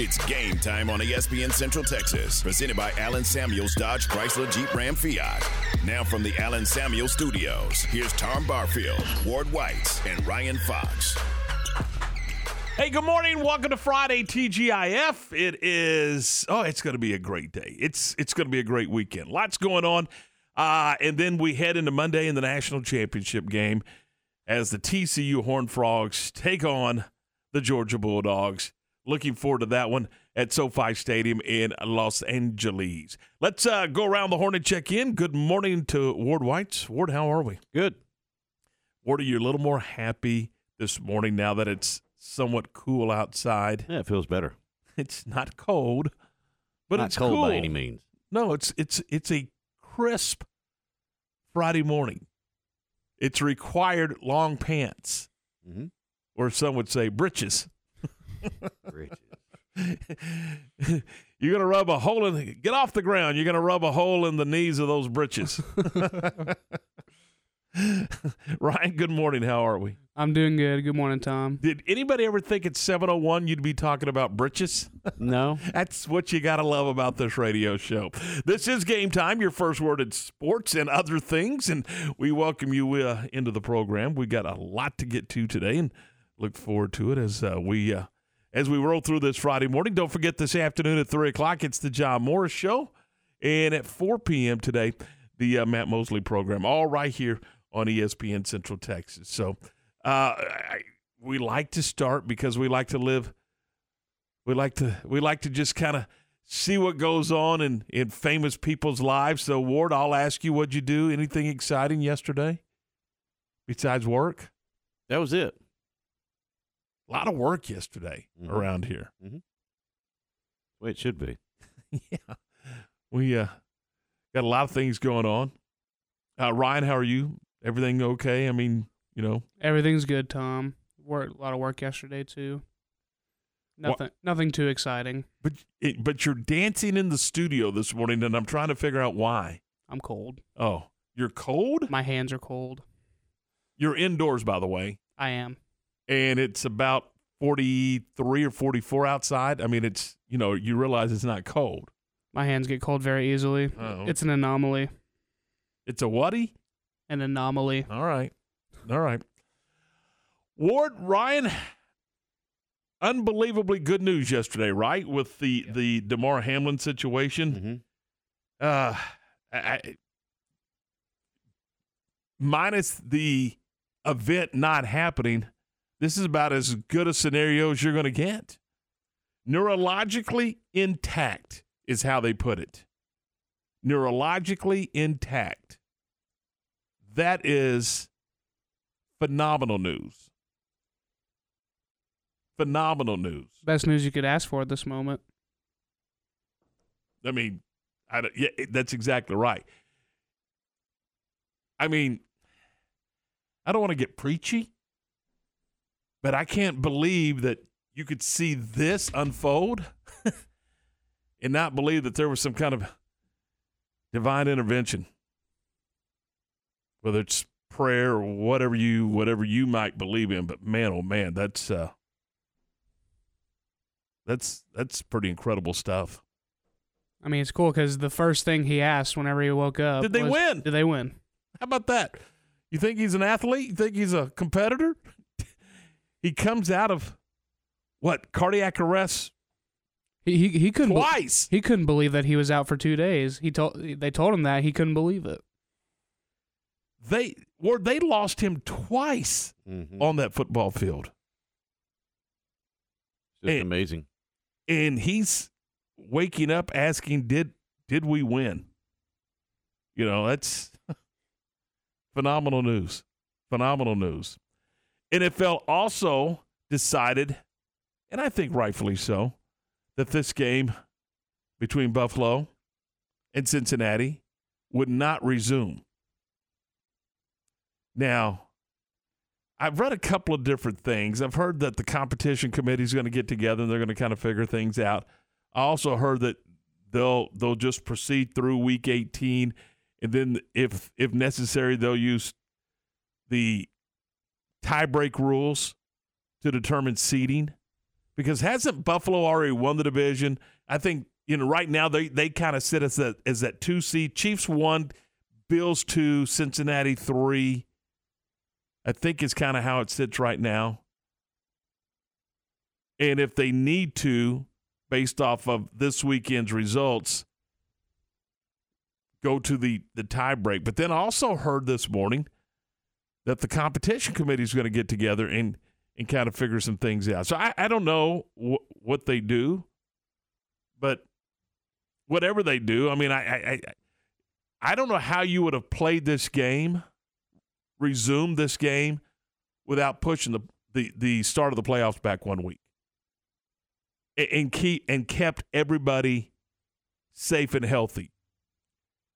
It's game time on ESPN Central Texas, presented by Allen Samuels Dodge Chrysler Jeep Ram Fiat. Now from the Allen Samuels Studios, here's Tom Barfield, Ward White, and Ryan Fox. Hey, good morning. Welcome to Friday TGIF. It is oh, it's going to be a great day. It's it's going to be a great weekend. Lots going on. Uh, and then we head into Monday in the national championship game as the TCU Horned Frogs take on the Georgia Bulldogs. Looking forward to that one at SoFi Stadium in Los Angeles. Let's uh, go around the horn and check in. Good morning to Ward Whites. Ward, how are we? Good. Ward, are you a little more happy this morning now that it's somewhat cool outside? Yeah, it feels better. It's not cold, but Not it's cold cool. by any means. No, it's it's it's a crisp Friday morning. It's required long pants, Mm-hmm. or some would say breeches. Bridges. You're gonna rub a hole in. The, Get off the ground. You're gonna rub a hole in the knees of those britches. Ryan, good morning. How are we? I'm doing good. Good morning, Tom. Did anybody ever think at 7:01 you'd be talking about britches? No. That's what you got to love about this radio show. This is game time, your first word in sports and other things. And we welcome you uh, into the program. We got a lot to get to today and look forward to it as uh, we. Uh, as we roll through this Friday morning, don't forget this afternoon at 3 o'clock, it's the John Morris Show. And at 4 p.m. today, the uh, Matt Mosley program, all right here on ESPN Central Texas. So uh, I, we like to start because we like to live we like to we like to just kind of see what goes on in in famous people's lives. So Ward, I'll ask you, what'd you do? Anything exciting yesterday besides work? That was it. A lot of work yesterday Mhm. around here. The way it should be. yeah, we uh, got a lot of things going on. Uh, Ryan, how are you? Everything okay? I mean, you know, Everything's good, Tom. Work a lot of work yesterday too. Wha- Nothing nothing too exciting. but it, but you're dancing in the studio this morning, and I'm trying to figure out why. I'm cold. Oh, you're cold. My hands are cold. You're indoors, by the way. I am. And it's about 43 or 44 outside. I mean, it's, you know, you realize it's not cold. My hands get cold very easily. Oh. It's an anomaly. It's a whaty? An anomaly. All right. All right. Ward, Ryan, unbelievably good news yesterday, right? With the, the Damar Hamlin situation. Mm-hmm. Uh, I- minus the event not happening, this is about as good a scenario as you're going to get. Neurologically intact is how they put it. Neurologically intact. That is phenomenal news. Phenomenal news. Best news you could ask for at this moment. I mean, I yeah, that's exactly right. I mean, I don't want to get preachy, but I can't believe that you could see this unfold and not believe that there was some kind of divine intervention, whether it's prayer or whatever you whatever you might believe in. But man, oh man, that's uh, that's that's pretty incredible stuff. I mean, it's cool because the first thing he asked whenever he woke up Did they was, win? Did they win? How about that? You think he's an athlete? You think he's a competitor? He comes out of what cardiac arrest He he, he couldn't. be- twice. he couldn't believe that he was out for two days. He told they told him that he couldn't believe it. They or they lost him twice Mm-hmm. on that football field, Just Hey. amazing. and he's waking up asking, "Did did we win?" You know, that's phenomenal news. Phenomenal news. NFL also decided, and I think rightfully so, that this game between Buffalo and Cincinnati would not resume. Now, I've read a couple of different things. I've heard that the competition committee is going to get together and they're going to kind of figure things out. I also heard that they'll they'll just proceed through week 18 and then if if necessary they'll use the tiebreak rules to determine seeding because hasn't Buffalo already won the division? I think you know right now they they kind of sit as that as that two seed. Chiefs one, Bills two, Cincinnati three. I think is kind of how it sits right now. And if they need to, based off of this weekend's results, go to the the tie break. But then I also heard this morning that the competition committee is going to get together and and kind of figure some things out. So I, I don't know wh- what they do, but whatever they do, I mean, I, I I don't know how you would have played this game, resumed this game, without pushing the the, the start of the playoffs back one week, and, and keep and kept everybody safe and healthy.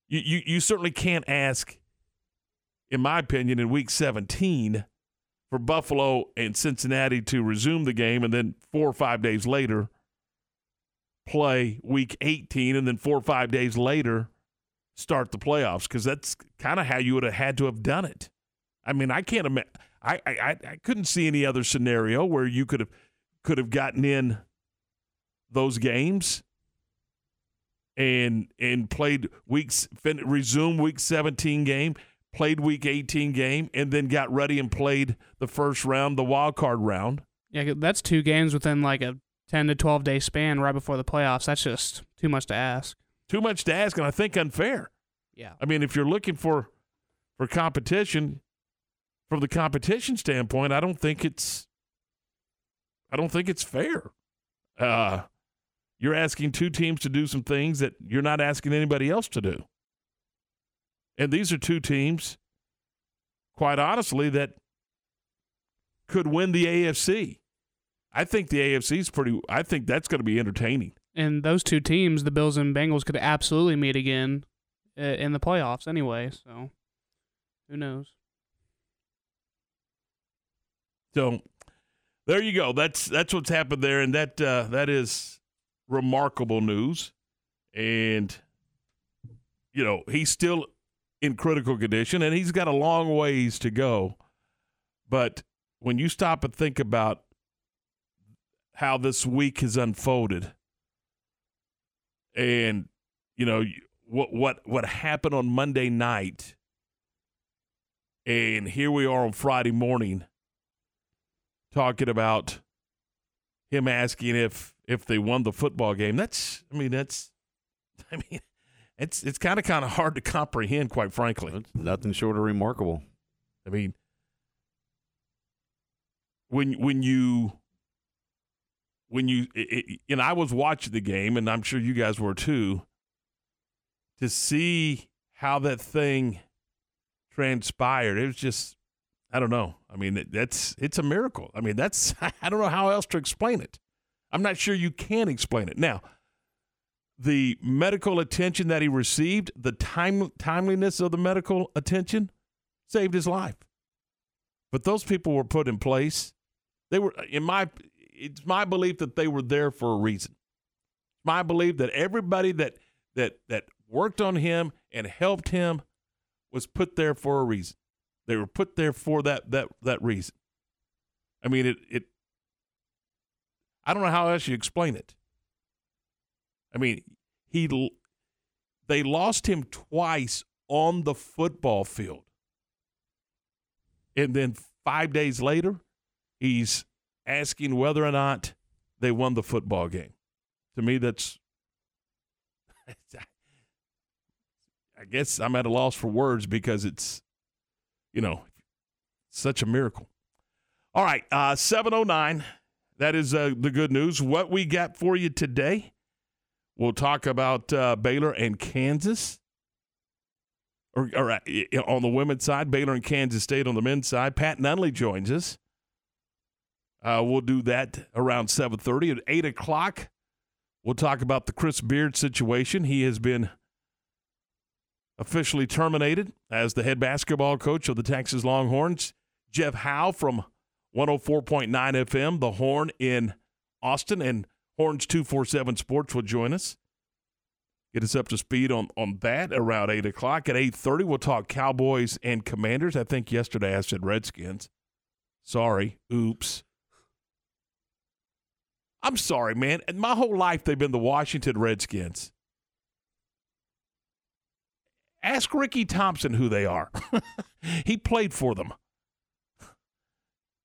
You, you you certainly can't ask, in my opinion, in week 17 for Buffalo and Cincinnati to resume the game and then four or five days later play week 18 and then four or five days later start the playoffs because that's kind of how you would have had to have done it. I mean, I can't imagine. I, I I couldn't see any other scenario where you could have could have gotten in those games and and played weeks fin- resume week 17 game played week 18 game, and then got ready and played the first round, the wild card round. Yeah, that's two games within like a 10 to 12 day span right before the playoffs. That's just too much to ask. Too much to ask, and I think unfair. Yeah. I mean, if you're looking for for competition, from the competition standpoint, I don't think it's I don't think it's fair. Uh, you're asking two teams to do some things that you're not asking anybody else to do. And these are two teams, quite honestly, that could win the AFC. I think the AFC is pretty. I think that's going to be entertaining. And those two teams, the Bills and Bengals, could absolutely meet again uh, in the playoffs anyway. So, who knows? So, there you go. That's that's what's happened there, and that uh, that is remarkable news. And you know, he's still in critical condition, and he's got a long ways to go. But when you stop and think about how this week has unfolded, and you know what what what happened on Monday night, and here we are on Friday morning talking about him asking if if they won the football game. That's I mean that's I mean it's it's kind of kind of hard to comprehend, quite frankly. It's nothing short of remarkable. I mean, when when you when you it, and I was watching the game, and I'm sure you guys were too, to see how that thing transpired. It was just I don't know. I mean, that's it's a miracle. I mean, that's I don't know how else to explain it. I'm not sure you can explain it now the medical attention that he received, the time, timeliness of the medical attention saved his life. But those people were put in place. They were, in my, it's my belief that they were there for a reason. It's my belief that everybody that that that worked on him and helped him was put there for a reason. They were put there for that that that reason. I mean, it it. I don't know how else you explain it. I mean, he they lost him twice on the football field. And then 5 days later, he's asking whether or not they won the football game. To me that's I guess I'm at a loss for words because it's you know, such a miracle. All right, uh 709 that is uh, the good news. What we got for you today We'll talk about uh, Baylor and Kansas. Or, or uh, on the women's side, Baylor and Kansas State on the men's side. Pat Nunley joins us. Uh, we'll do that around 7.30. At 8 o'clock, we'll talk about the Chris Beard situation. He has been officially terminated as the head basketball coach of the Texas Longhorns. Jeff Howe from 104.9 FM, The Horn in Austin, and Horns 247 Sports will join us. Get us up to speed on, on that around 8 o'clock. At 8.30, we'll talk Cowboys and Commanders. I think yesterday I said Redskins. Sorry. Oops. I'm sorry, man. My whole life they've been the Washington Redskins. Ask Ricky Thompson who they are. he played for them.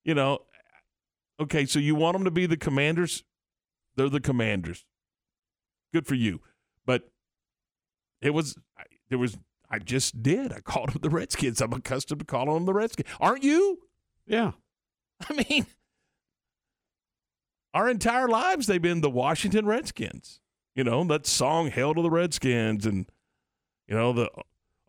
You know, okay, so you want them to be the commanders? They're the commanders. Good for you. But it was, there was, I just did. I called them the Redskins. I'm accustomed to calling them the Redskins. Aren't you? Yeah. I mean, our entire lives they've been the Washington Redskins. You know, that song Hail to the Redskins and you know, the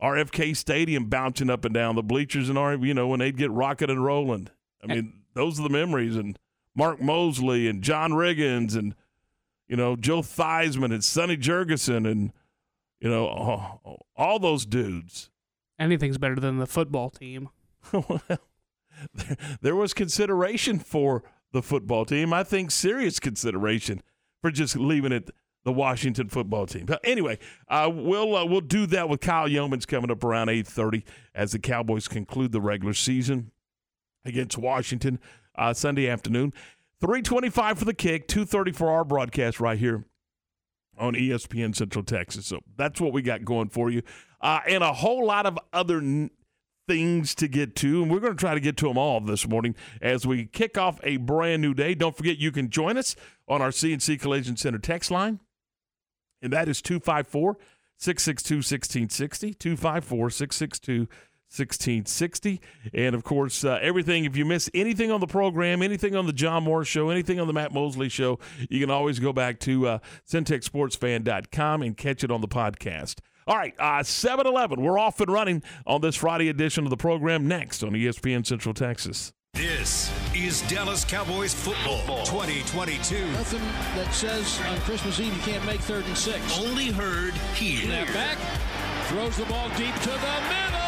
RFK Stadium bouncing up and down, the bleachers and our you know, when they'd get rocking and rolling. I mean, those are the memories and Mark Moseley and John Riggins and you know, Joe Theismann and Sonny Jurgensen and you know, all, all those dudes. Anything's better than the football team. well, there, there was consideration for the football team. I think serious consideration for just leaving it the Washington football team. But anyway, uh, we'll uh, we'll do that with Kyle Youmans coming up around eight thirty as the Cowboys conclude the regular season against Washington uh, Sunday afternoon. Three twenty five for the kick, two thirty for our broadcast right here on ESPN Central Texas. So that's what we got going for you, uh, and a whole lot of other. N- things to get to, and we're going to try to get to them all this morning as we kick off a brand new day. Don't forget you can join us on our CNC Collision Center text line, and that is 254 662 1660. 254 662 1660. And of course, uh, everything, if you miss anything on the program, anything on the John Moore show, anything on the Matt Mosley show, you can always go back to uh, centexsportsfan.com and catch it on the podcast. All right, uh, 7 Eleven. We're off and running on this Friday edition of the program next on ESPN Central Texas. This is Dallas Cowboys football 2022. Nothing that says on Christmas Eve you can't make third and six. Only heard here. Snap back, throws the ball deep to the middle.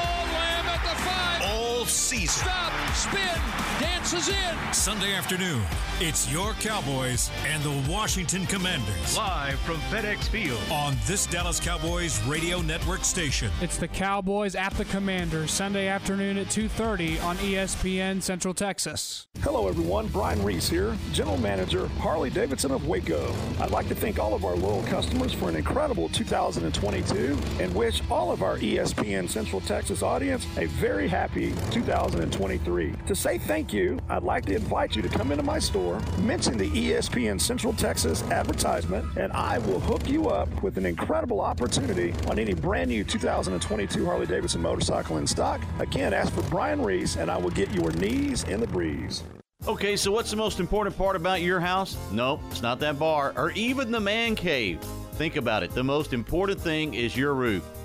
Season. Stop, spin, dances in. Sunday afternoon, it's your Cowboys and the Washington Commanders. Live from FedEx Field. On this Dallas Cowboys radio network station. It's the Cowboys at the Commanders Sunday afternoon at 2:30 on ESPN Central Texas. Hello, everyone. Brian Reese here, General Manager, Harley Davidson of Waco. I'd like to thank all of our loyal customers for an incredible 2022 and wish all of our ESPN Central Texas audience a very happy 2023. To say thank you, I'd like to invite you to come into my store, mention the ESPN Central Texas advertisement, and I will hook you up with an incredible opportunity on any brand new 2022 Harley Davidson motorcycle in stock. Again, ask for Brian Reese, and I will get your knees in the breeze. Okay, so what's the most important part about your house? No, it's not that bar or even the man cave. Think about it. The most important thing is your roof.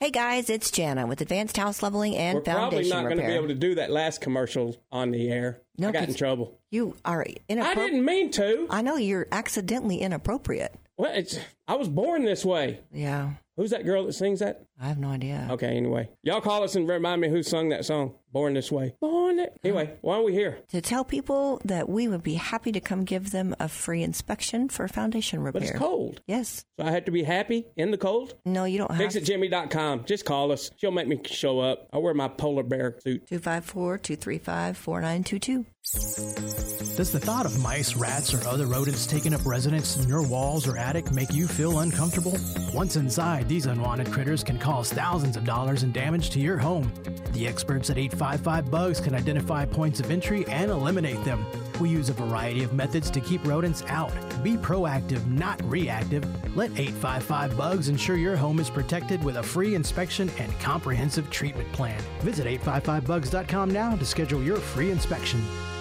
Hey guys, it's Jana with Advanced House Leveling and We're probably Foundation not going to be able to do that last commercial on the air. No, I got in trouble. You are inappropriate. I didn't mean to. I know you're accidentally inappropriate. Well, it's, I was born this way. Yeah. Who's that girl that sings that? I have no idea. Okay, anyway. Y'all call us and remind me who sung that song, Born This Way. Born it. Anyway, why are we here? To tell people that we would be happy to come give them a free inspection for foundation repair. But it's cold. Yes. So I have to be happy in the cold? No, you don't have FixItJimmy.com. Just call us. She'll make me show up. I wear my polar bear suit. 254 235 4922. Does the thought of mice, rats, or other rodents taking up residence in your walls or attic make you feel uncomfortable? Once inside, these unwanted critters can cause thousands of dollars in damage to your home. The experts at 855 Bugs can identify points of entry and eliminate them. We use a variety of methods to keep rodents out. Be proactive, not reactive. Let 855 Bugs ensure your home is protected with a free inspection and comprehensive treatment plan. Visit 855bugs.com now to schedule your free inspection.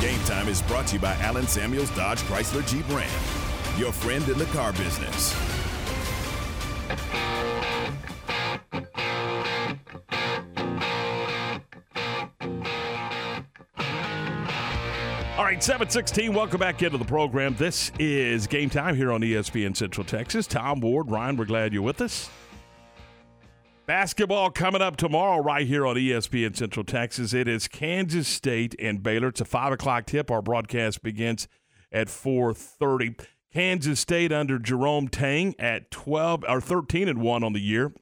Game Time is brought to you by Allen Samuels Dodge Chrysler Jeep Ram, your friend in the car business. All right, 716, welcome back into the program. This is game time here on ESPN Central Texas. Tom Ward, Ryan, we're glad you're with us. Basketball coming up tomorrow right here on ESPN Central Texas. It is Kansas State and Baylor. It's a 5 o'clock tip. Our broadcast begins at 4.30. Kansas State under Jerome Tang at 12 or 13 and 1 on the year.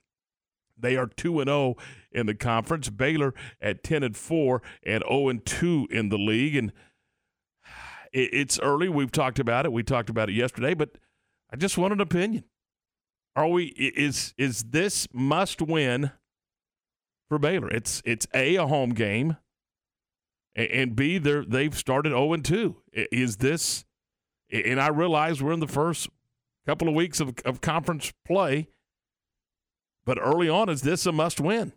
They are 2 and 0 in the conference. Baylor at 10 and 4 and 0 and 2 in the league. And it's early. We've talked about it. We talked about it yesterday, but I just want an opinion. Are we is is this must win for Baylor? It's it's a a home game, and B they they've started zero and two. Is this? And I realize we're in the first couple of weeks of, of conference play, but early on, is this a must win?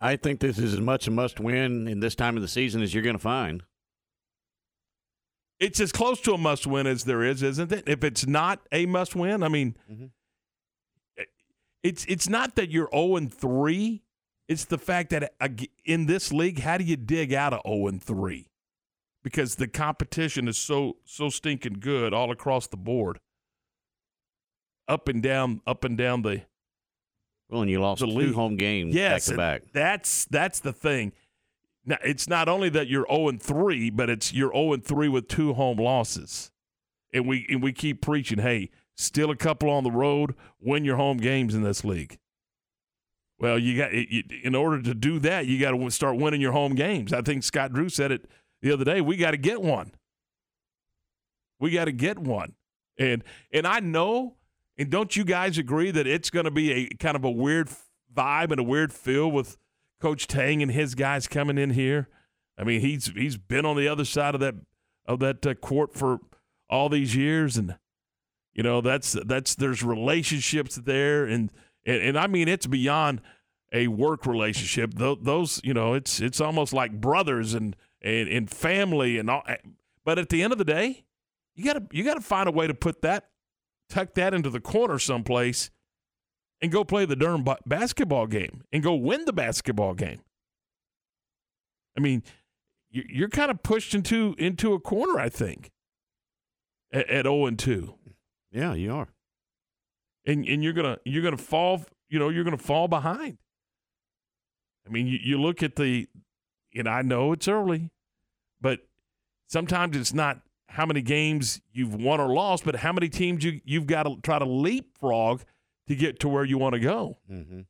I think this is as much a must win in this time of the season as you're going to find. It's as close to a must win as there is, isn't it? If it's not a must win, I mean, mm-hmm. it's it's not that you're zero and three. It's the fact that in this league, how do you dig out of zero and three? Because the competition is so so stinking good all across the board, up and down, up and down the. Well, and you lost two home games yes, back to back. That's that's the thing. Now, it's not only that you're 0 and 3, but it's you're 0 and 3 with two home losses. And we and we keep preaching, hey, still a couple on the road, win your home games in this league. Well, you got you, in order to do that, you got to start winning your home games. I think Scott Drew said it the other day. We got to get one. We got to get one. And and I know, and don't you guys agree that it's going to be a kind of a weird vibe and a weird feel with Coach Tang and his guys coming in here. I mean, he's he's been on the other side of that of that uh, court for all these years, and you know that's that's there's relationships there, and and, and I mean it's beyond a work relationship. Those you know it's it's almost like brothers and and, and family and all. But at the end of the day, you gotta you gotta find a way to put that tuck that into the corner someplace and go play the Durham basketball game and go win the basketball game. I mean, you're kind of pushed into into a corner, I think, at, at 0 and 2. Yeah, you are. And and you're gonna you're gonna fall, you know, you're gonna fall behind. I mean, you, you look at the, and I know it's early, but sometimes it's not how many games you've won or lost, but how many teams you you've got to try to leapfrog to get to where you want to go. Mm-hmm.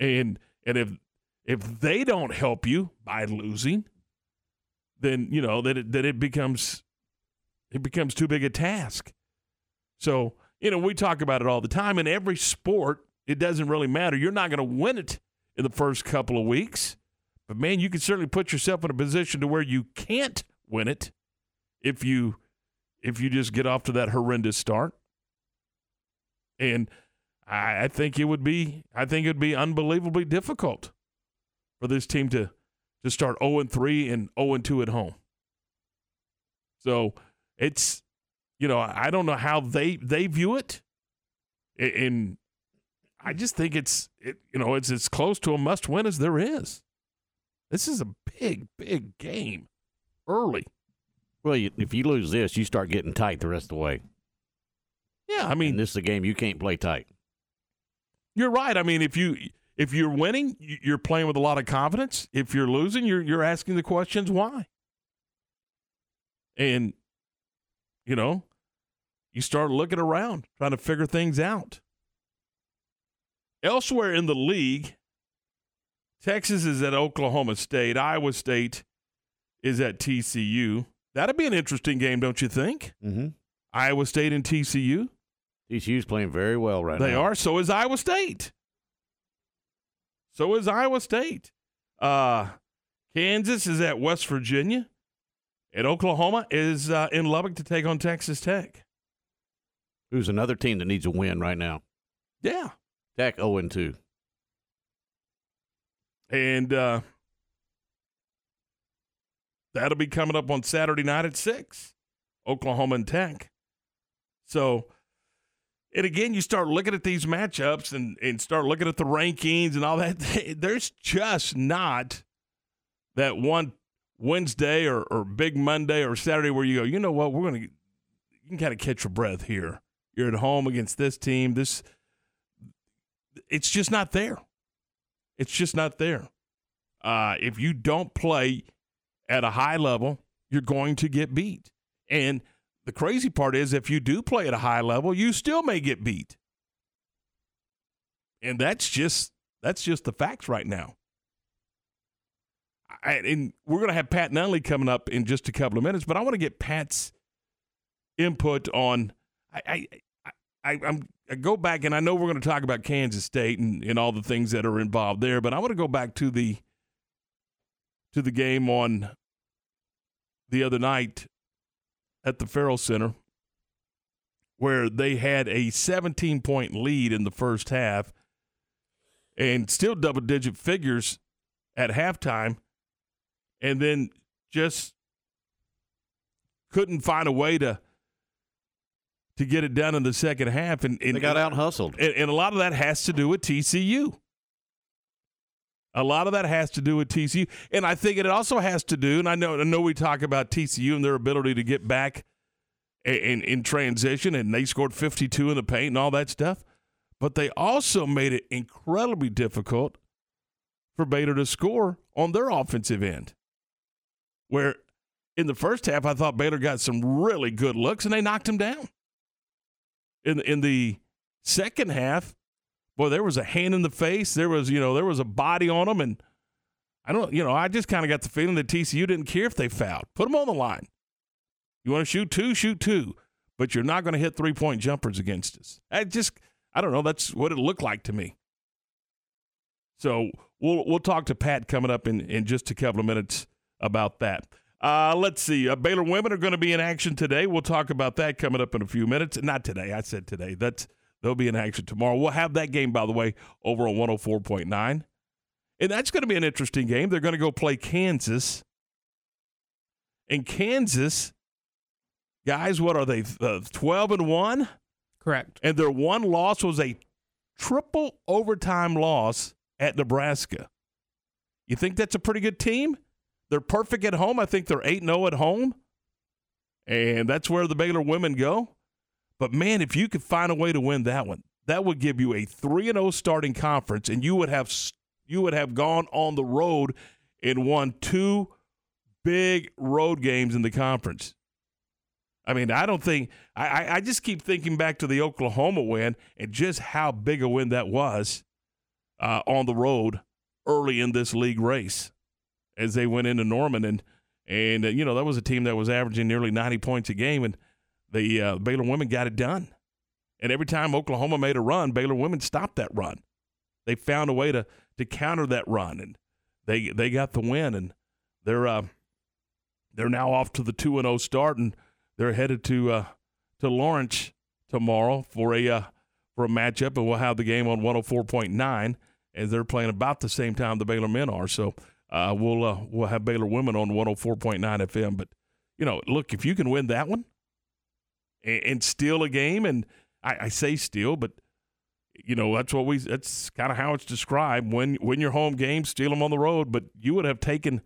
And and if if they don't help you by losing, then you know that it, that it becomes it becomes too big a task. So you know we talk about it all the time in every sport. It doesn't really matter. You're not going to win it in the first couple of weeks, but man, you can certainly put yourself in a position to where you can't win it if you if you just get off to that horrendous start. And I, I think it would be I think it'd be unbelievably difficult for this team to to start 0 and 3 and 0 and 2 at home. So it's you know I don't know how they they view it, and I just think it's it you know it's as close to a must win as there is. This is a big big game early. Well, if you lose this, you start getting tight the rest of the way. Yeah, I mean and this is a game you can't play tight. You're right. I mean, if you if you're winning, you're playing with a lot of confidence. If you're losing, you're you're asking the questions why. And you know, you start looking around, trying to figure things out. Elsewhere in the league, Texas is at Oklahoma State, Iowa State is at TCU. That'd be an interesting game, don't you think? Mm-hmm. Iowa State and TCU. TCU's playing very well right they now. They are. So is Iowa State. So is Iowa State. Uh, Kansas is at West Virginia. And Oklahoma is uh, in Lubbock to take on Texas Tech. Who's another team that needs a win right now? Yeah. Tech 0 2. And uh, that'll be coming up on Saturday night at 6. Oklahoma and Tech. So, and again, you start looking at these matchups and, and start looking at the rankings and all that. There's just not that one Wednesday or, or big Monday or Saturday where you go, you know what, we're going to, you can kind of catch your breath here. You're at home against this team. This, it's just not there. It's just not there. Uh, if you don't play at a high level, you're going to get beat. And the crazy part is, if you do play at a high level, you still may get beat. And that's just that's just the facts right now. I, and we're going to have Pat Nunley coming up in just a couple of minutes, but I want to get Pat's input on. I, I, I, I'm I go back, and I know we're going to talk about Kansas State and, and all the things that are involved there, but I want to go back to the to the game on the other night at the Ferrell Center, where they had a 17 point lead in the first half, and still double digit figures at halftime, and then just couldn't find a way to to get it done in the second half. And, and they got out hustled. And, and, a lot of that has to do with TCU. A lot of that has to do with TCU, and I think it also has to do. And I know, I know we talk about TCU and their ability to get back in, in transition, and they scored 52 in the paint and all that stuff. But they also made it incredibly difficult for Baylor to score on their offensive end. Where in the first half, I thought Baylor got some really good looks, and they knocked them down in in the second half, boy, there was a hand in the face. There was, you know, there was a body on them, and I don't, you know, I just kind of got the feeling that TCU didn't care if they fouled. Put them on the line. You want to shoot two, shoot two, but you're not going to hit three point jumpers against us. I just, I don't know. That's what it looked like to me. So we'll we'll talk to Pat coming up in in just a couple of minutes about that. Uh, let's see. Uh, Baylor women are going to be in action today. We'll talk about that coming up in a few minutes. Not today. I said today. That's they'll be in action tomorrow. We'll have that game, by the way, over on 104.9. And that's going to be an interesting game. They're going to go play Kansas. And Kansas, guys, what are they? Uh, 12 and 1? Correct. And their one loss was a triple overtime loss at Nebraska. You think that's a pretty good team? They're perfect at home. I think they're 8 0 at home. And that's where the Baylor women go. But man, if you could find a way to win that one, that would give you a 3 0 starting conference and you would have you would have gone on the road and won two big road games in the conference. I mean, I don't think I, I just keep thinking back to the Oklahoma win and just how big a win that was uh, on the road early in this league race as they went into Norman and and uh, you know that was a team that was averaging nearly 90 points a game and the uh, Baylor women got it done. And every time Oklahoma made a run, Baylor women stopped that run. They found a way to to counter that run and they they got the win and they're uh, they're now off to the 2 and 0 start and they're headed to uh, to Lawrence tomorrow for a uh, for a matchup, and we'll have the game on 104.9 as they're playing about the same time the Baylor men are. So uh, we'll uh, we'll have Baylor women on 104.9 FM. But you know, look, if you can win that one and, and steal a game, and I, I say steal, but you know that's what we that's kind of how it's described. When when your home games, steal them on the road. But you would have taken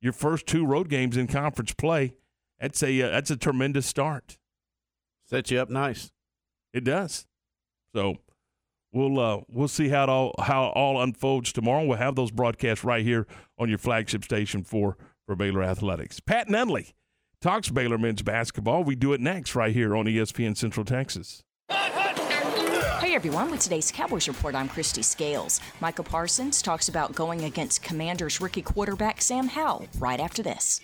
your first two road games in conference play. That's a uh, that's a tremendous start. Set you up nice. It does. So we'll uh, we'll see how it all how it all unfolds tomorrow. We'll have those broadcasts right here on your flagship station for for Baylor athletics. Pat Nunley talks Baylor men's basketball. We do it next right here on ESPN Central Texas. Hey everyone, with today's Cowboys Report, I'm Christy Scales. Micah Parsons talks about going against Commanders rookie quarterback Sam Howell right after this.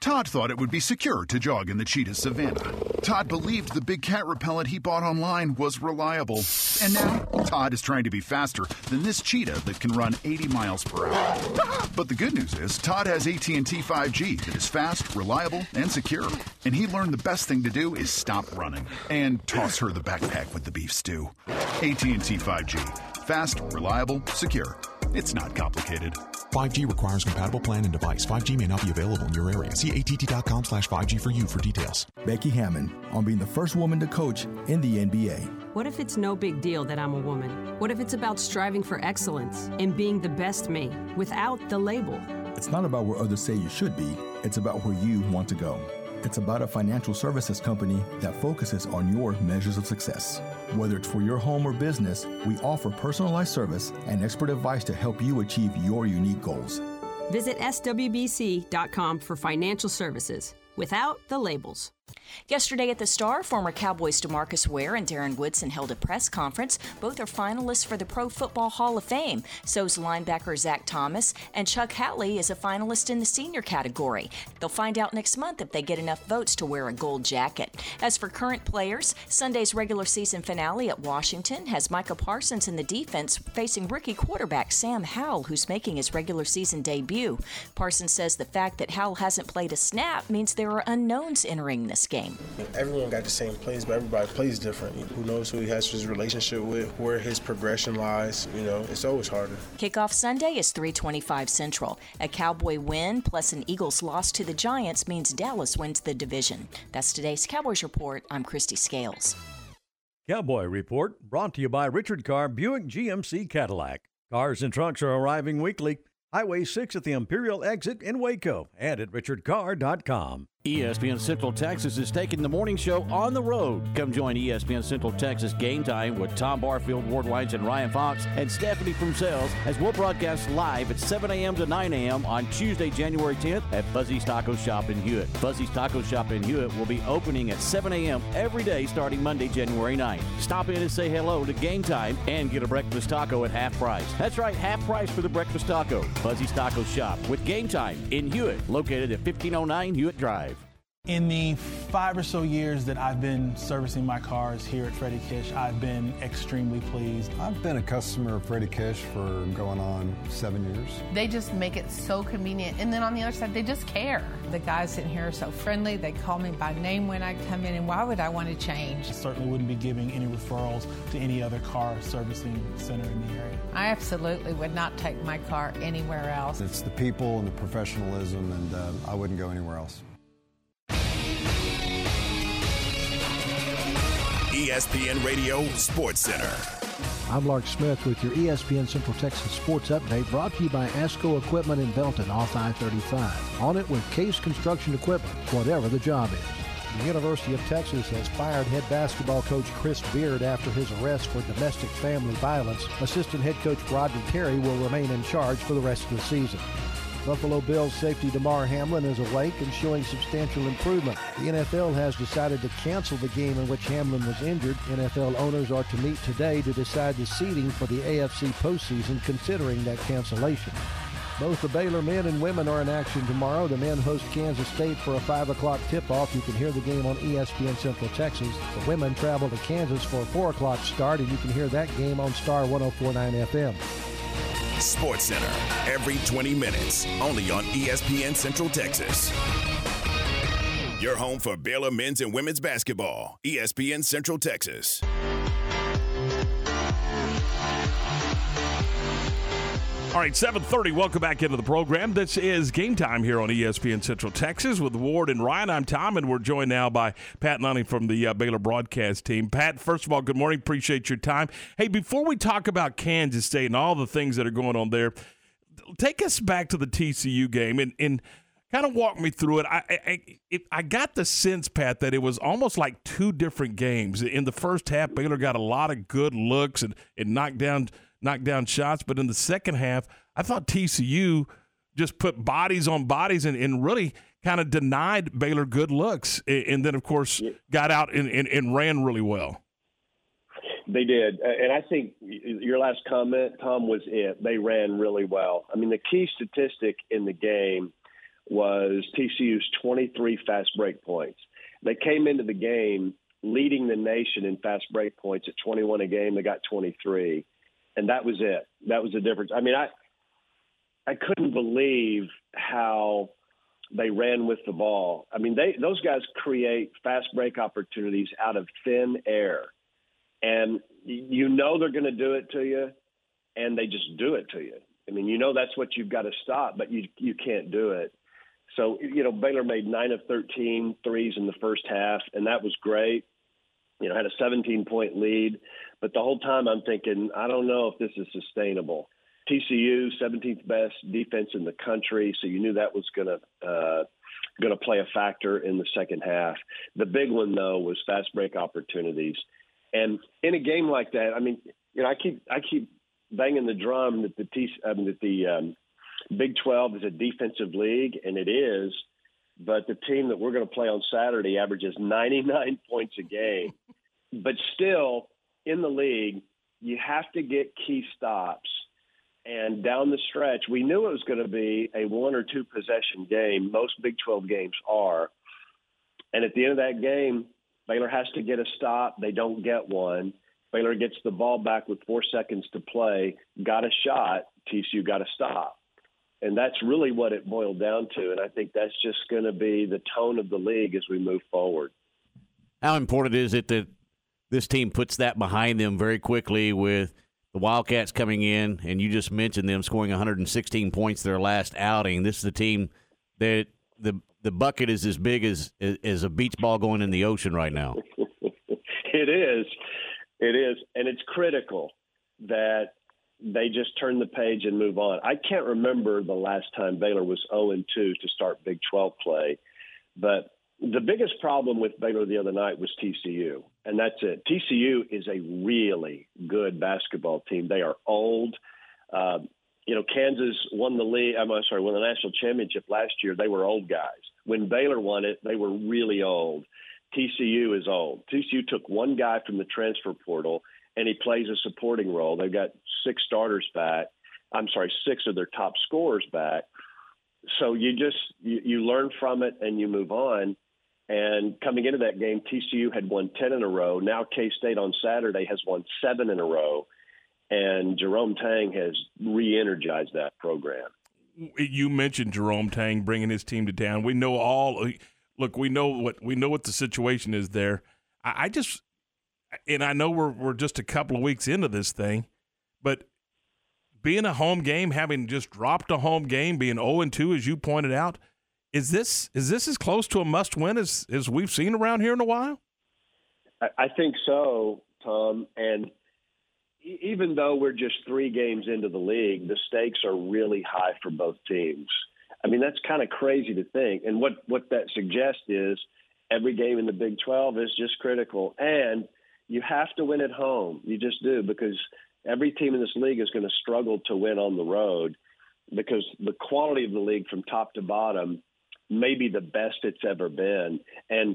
Todd thought it would be secure to jog in the cheetah savannah. Todd believed the big cat repellent he bought online was reliable. And now, Todd is trying to be faster than this cheetah that can run 80 miles per hour. But the good news is, Todd has AT&T 5G that is fast, reliable, and secure. And he learned the best thing to do is stop running and toss her the backpack with the beef stew. AT&T 5G. Fast, reliable, secure. It's not complicated. 5G requires compatible plan and device. 5G may not be available in your area. See att.com slash 5G for you for details. Becky Hammon on being the first woman to coach in the NBA. What if it's no big deal that I'm a woman? What if it's about striving for excellence and being the best me without the label? It's not about where others say you should be, it's about where you want to go. It's about a financial services company that focuses on your measures of success. Whether it's for your home or business, we offer personalized service and expert advice to help you achieve your unique goals. Visit swbc.com for financial services without the labels. Yesterday at the Star, former Cowboys DeMarcus Ware and Darren Woodson held a press conference. Both are finalists for the Pro Football Hall of Fame. So's linebacker Zach Thomas, and Chuck Howley is a finalist in the senior category. They'll find out next month if they get enough votes to wear a gold jacket. As for current players, Sunday's regular season finale at Washington has Micah Parsons in the defense facing rookie quarterback Sam Howell, who's making his regular season debut. Parsons says the fact that Howell hasn't played a snap means there are unknowns entering this game. Everyone got the same plays, but everybody plays different. Who knows who he has his relationship with, where his progression lies. You know, it's always harder. Kickoff Sunday is 325 Central. A Cowboy win plus an Eagles loss to the Giants means Dallas wins the division. That's today's Cowboys Report. I'm Christy Scales. Cowboy Report brought to you by Richard Carr Buick GMC Cadillac. Cars and trucks are arriving weekly. Highway 6 at the Imperial exit in Waco and at richardcarr.com. ESPN Central Texas is taking the morning show on the road. Come join ESPN Central Texas Game Time with Tom Barfield, Ward Whites, and Ryan Fox, and Stephanie from Sales as we'll broadcast live at 7 a.m. to 9 a.m. on Tuesday, January 10th at Fuzzy's Taco Shop in Hewitt. Fuzzy's Taco Shop in Hewitt will be opening at 7 a.m. every day starting Monday, January 9th. Stop in and say hello to Game Time and get a breakfast taco at half price. That's right, half price for the breakfast taco. Fuzzy's Taco Shop with Game Time in Hewitt, located at 1509 Hewitt Drive. In the five or so years that I've been servicing my cars here at Freddie Kish, I've been extremely pleased. I've been a customer of Freddie Kish for going on seven years. They just make it so convenient. And then on the other side, they just care. The guys in here are so friendly. They call me by name when I come in, and why would I want to change? I certainly wouldn't be giving any referrals to any other car servicing center in the area. I absolutely would not take my car anywhere else. It's the people and the professionalism, and uh, I wouldn't go anywhere else. ESPN Radio Sports Center. I'm Lark Smith with your ESPN Central Texas Sports Update brought to you by ASCO Equipment in Belton off I-35. On it with Case Construction Equipment, whatever the job is. The University of Texas has fired head basketball coach Chris Beard after his arrest for domestic family violence. Assistant head coach Rodney Terry will remain in charge for the rest of the season. Buffalo Bills safety Damar Hamlin is awake and showing substantial improvement. The NFL has decided to cancel the game in which Hamlin was injured. NFL owners are to meet today to decide the seeding for the AFC postseason considering that cancellation. Both the Baylor men and women are in action tomorrow. The men host Kansas State for a 5 o'clock tip-off. You can hear the game on ESPN Central Texas. The women travel to Kansas for a 4 o'clock start, and you can hear that game on Star 1049 FM. Sports Center every 20 minutes, only on ESPN Central Texas. Your home for Baylor men's and women's basketball, ESPN Central Texas. All right, 7:30. Welcome back into the program. This is game time here on ESPN Central Texas with Ward and Ryan. I'm Tom, and we're joined now by Pat Nunley from the uh, Baylor broadcast team. Pat, first of all, good morning. Appreciate your time. Hey, before we talk about Kansas State and all the things that are going on there, take us back to the TCU game and, and kind of walk me through it. I, I it, I got the sense, Pat, that it was almost like two different games. In the first half, Baylor got a lot of good looks and, and knocked down – knock down shots. But in the second half, I thought TCU just put bodies on bodies and, and really kind of denied Baylor good looks. And then, of course, got out and, and, and ran really well. They did. And I think your last comment, Tom, was it. They ran really well. I mean, the key statistic in the game was TCU's 23 fast break points. They came into the game leading the nation in fast break points at 21 a game. They got 23 and that was it. That was the difference. I mean, I I couldn't believe how they ran with the ball. I mean, they those guys create fast break opportunities out of thin air, and you know they're going to do it to you, and they just do it to you. I mean, you know that's what you've got to stop, but you you can't do it. So you know, Baylor made nine of 13 threes in the first half, and that was great. You know, had a 17 point lead. But the whole time I'm thinking, I don't know if this is sustainable. TCU, 17th best defense in the country, so you knew that was going to uh, going to play a factor in the second half. The big one though was fast break opportunities, and in a game like that, I mean, you know, I keep I keep banging the drum that the that the um, Big 12 is a defensive league, and it is. But the team that we're going to play on Saturday averages 99 points a game. but still, in the league, you have to get key stops. And down the stretch, we knew it was going to be a one or two possession game. Most Big 12 games are. And at the end of that game, Baylor has to get a stop. They don't get one. Baylor gets the ball back with four seconds to play, got a shot. TCU got a stop. And that's really what it boiled down to. And I think that's just going to be the tone of the league as we move forward. How important is it that this team puts that behind them very quickly with the Wildcats coming in, and you just mentioned them scoring 116 points their last outing. This is a team that the the bucket is as big as as a beach ball going in the ocean right now. it is, it is, and it's critical that they just turn the page and move on. I can't remember the last time Baylor was 0 2 to start Big 12 play, but the biggest problem with Baylor the other night was TCU, and that's it. TCU is a really good basketball team. They are old. Uh, you know, Kansas won the league. I'm sorry, won the national championship last year. They were old guys. When Baylor won it, they were really old. TCU is old. TCU took one guy from the transfer portal, and he plays a supporting role. They've got six starters back. I'm sorry, six of their top scorers back. So you just you, you learn from it and you move on. And coming into that game, TCU had won 10 in a row. Now K State on Saturday has won seven in a row. And Jerome Tang has re energized that program. You mentioned Jerome Tang bringing his team to town. We know all. Look, we know what we know what the situation is there. I, I just, and I know we're we're just a couple of weeks into this thing, but being a home game, having just dropped a home game, being 0 and 2, as you pointed out, is this is this as close to a must win as as we've seen around here in a while? I, I think so, Tom. And even though we're just three games into the league, the stakes are really high for both teams. I mean, that's kind of crazy to think. And what what that suggests is every game in the Big 12 is just critical, and you have to win at home. You just do because every team in this league is going to struggle to win on the road because the quality of the league from top to bottom may be the best it's ever been. And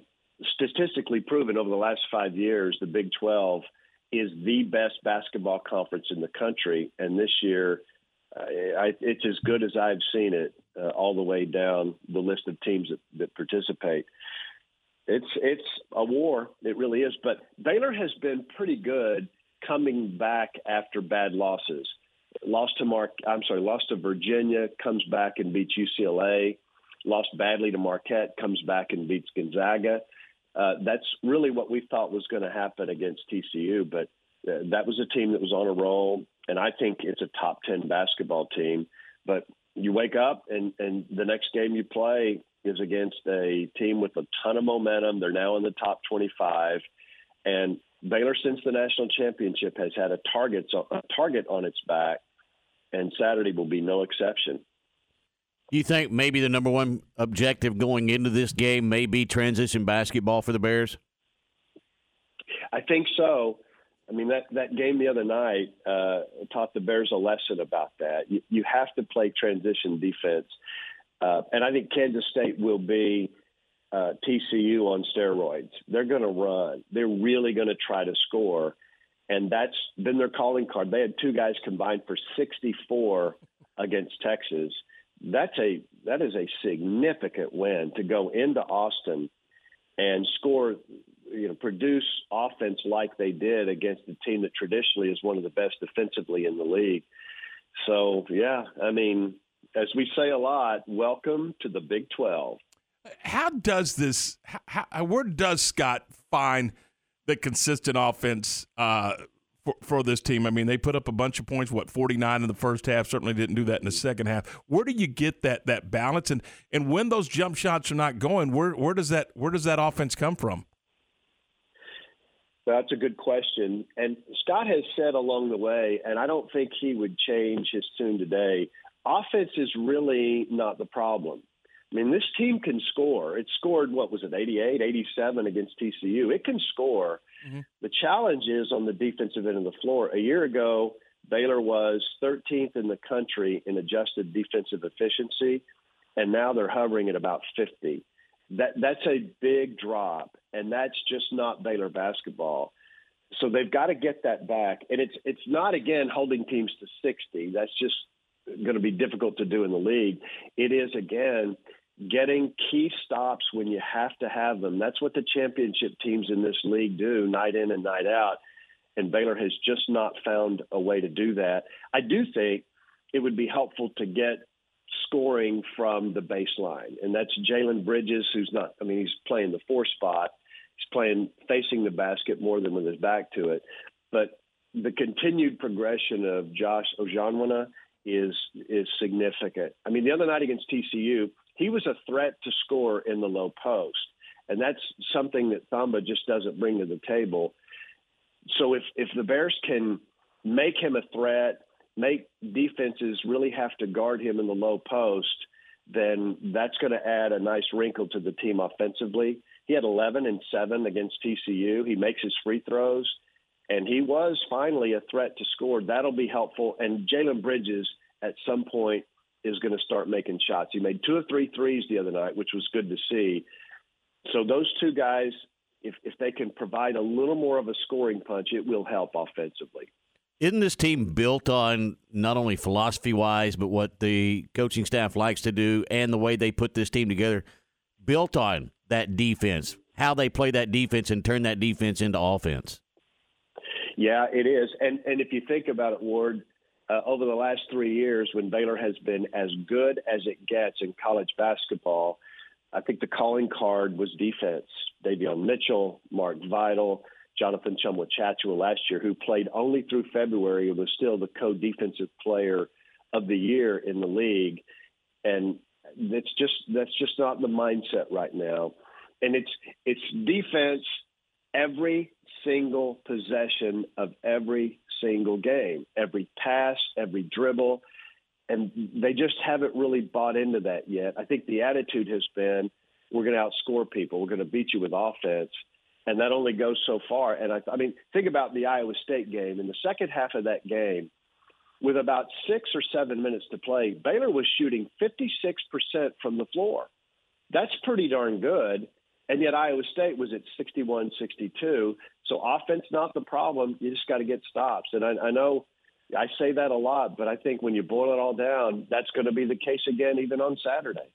statistically proven over the last five years, the Big 12 is the best basketball conference in the country. And this year, uh, I, it's as good as I've seen it uh, all the way down the list of teams that, that participate. It's it's a war. It really is. But Baylor has been pretty good coming back after bad losses. Lost to Mark. I'm sorry. Lost to Virginia. Comes back and beats UCLA lost badly to Marquette, comes back and beats Gonzaga. Uh, that's really what we thought was going to happen against TCU, but uh, that was a team that was on a roll. and I think it's a top ten basketball team. But you wake up and and the next game you play is against a team with a ton of momentum. They're now in the top 25, and Baylor since the national championship has had a target a target on its back, and Saturday will be no exception. You think maybe the number one objective going into this game may be transition basketball for the Bears? I think so. I mean that that game the other night uh, taught the Bears a lesson about that. You, you have to play transition defense, uh, and I think Kansas State will be uh, TCU on steroids. They're going to run. They're really going to try to score, and that's been their calling card. They had two guys combined for 64 against Texas. That's a that is a significant win to go into Austin and score you know produce offense like they did against a team that traditionally is one of the best defensively in the league. So yeah, I mean, as we say a lot, welcome to the Big Twelve. How does this? How, where does Scott find the consistent offense uh, for, for this team? I mean, they put up a bunch of points. What forty nine in the first half. Certainly didn't do that in the second half. Where do you get that that balance? And and when those jump shots are not going, where where does that where does that offense come from? That's a good question. And Scott has said along the way, and I don't think he would change his tune today. Offense is really not the problem. I mean, this team can score. It scored, what was it, 88, 87 against TCU. It can score. Mm-hmm. The challenge is on the defensive end of the floor. A year ago, Baylor was 13th in the country in adjusted defensive efficiency, and now they're hovering at about 50 that that's a big drop, and that's just not Baylor basketball. So they've got to get that back, and it's it's not again holding teams to 60. That's just going to be difficult to do in the league. It is again getting key stops when you have to have them. That's what the championship teams in this league do, night in and night out. And Baylor has just not found a way to do that. I do think it would be helpful to get scoring from the baseline, and that's Jalen Bridges, who's not. I mean, he's playing the four spot. He's playing facing the basket more than with his back to it. But the continued progression of Josh Ojianwuna is is significant. I mean, the other night against TCU, he was a threat to score in the low post, and that's something that Thamba just doesn't bring to the table. So if if the Bears can make him a threat make defenses really have to guard him in the low post, then that's going to add a nice wrinkle to the team offensively. He had 11 and 7 against TCU. He makes his free throws, and he was finally a threat to score. That'll be helpful. And Jalen Bridges, at some point, is going to start making shots. He made two or three threes the other night, which was good to see. So those two guys, if if they can provide a little more of a scoring punch, it will help offensively. Isn't this team built on not only philosophy wise, but what the coaching staff likes to do and the way they put this team together? Built on that defense, how they play that defense and turn that defense into offense. Yeah, it is. And and if you think about it, Ward, uh, over the last three years, when Baylor has been as good as it gets in college basketball, I think the calling card was defense. Davion Mitchell, Mark Vital, Jonathan Tchamwa Tchatchoua last year, who played only through February was still the co-defensive player of the year in the league. And that's just that's just not the mindset right now. And it's it's defense every single possession of every single game, every pass, every dribble. And they just haven't really bought into that yet. I think the attitude has been we're going to outscore people. We're going to beat you with offense and that only goes so far. And I, I mean, think about the Iowa State game. In the second half of that game, with about six or seven minutes to play, Baylor was shooting 56% from the floor. That's pretty darn good. And yet Iowa State was at 61 62. So offense, not the problem. You just got to get stops. And I, I know I say that a lot, but I think when you boil it all down, that's going to be the case again, even on Saturday.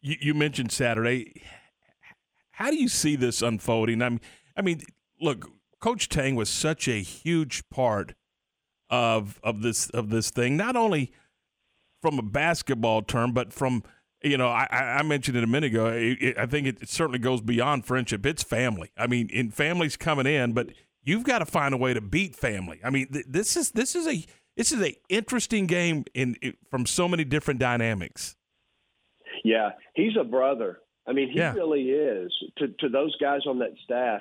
You, you mentioned Saturday how do you see this unfolding? I mean, I mean, look, Coach Tang was such a huge part of of this of this thing, not only from a basketball term, but from you know, I, I mentioned it a minute ago. It, it, I think it certainly goes beyond friendship. It's family. I mean, in families coming in, but you've got to find a way to beat family. I mean, th- this is this is a this is a interesting game in, in from so many different dynamics. Yeah, he's a brother. I mean, he Yeah. really is to to those guys on that staff,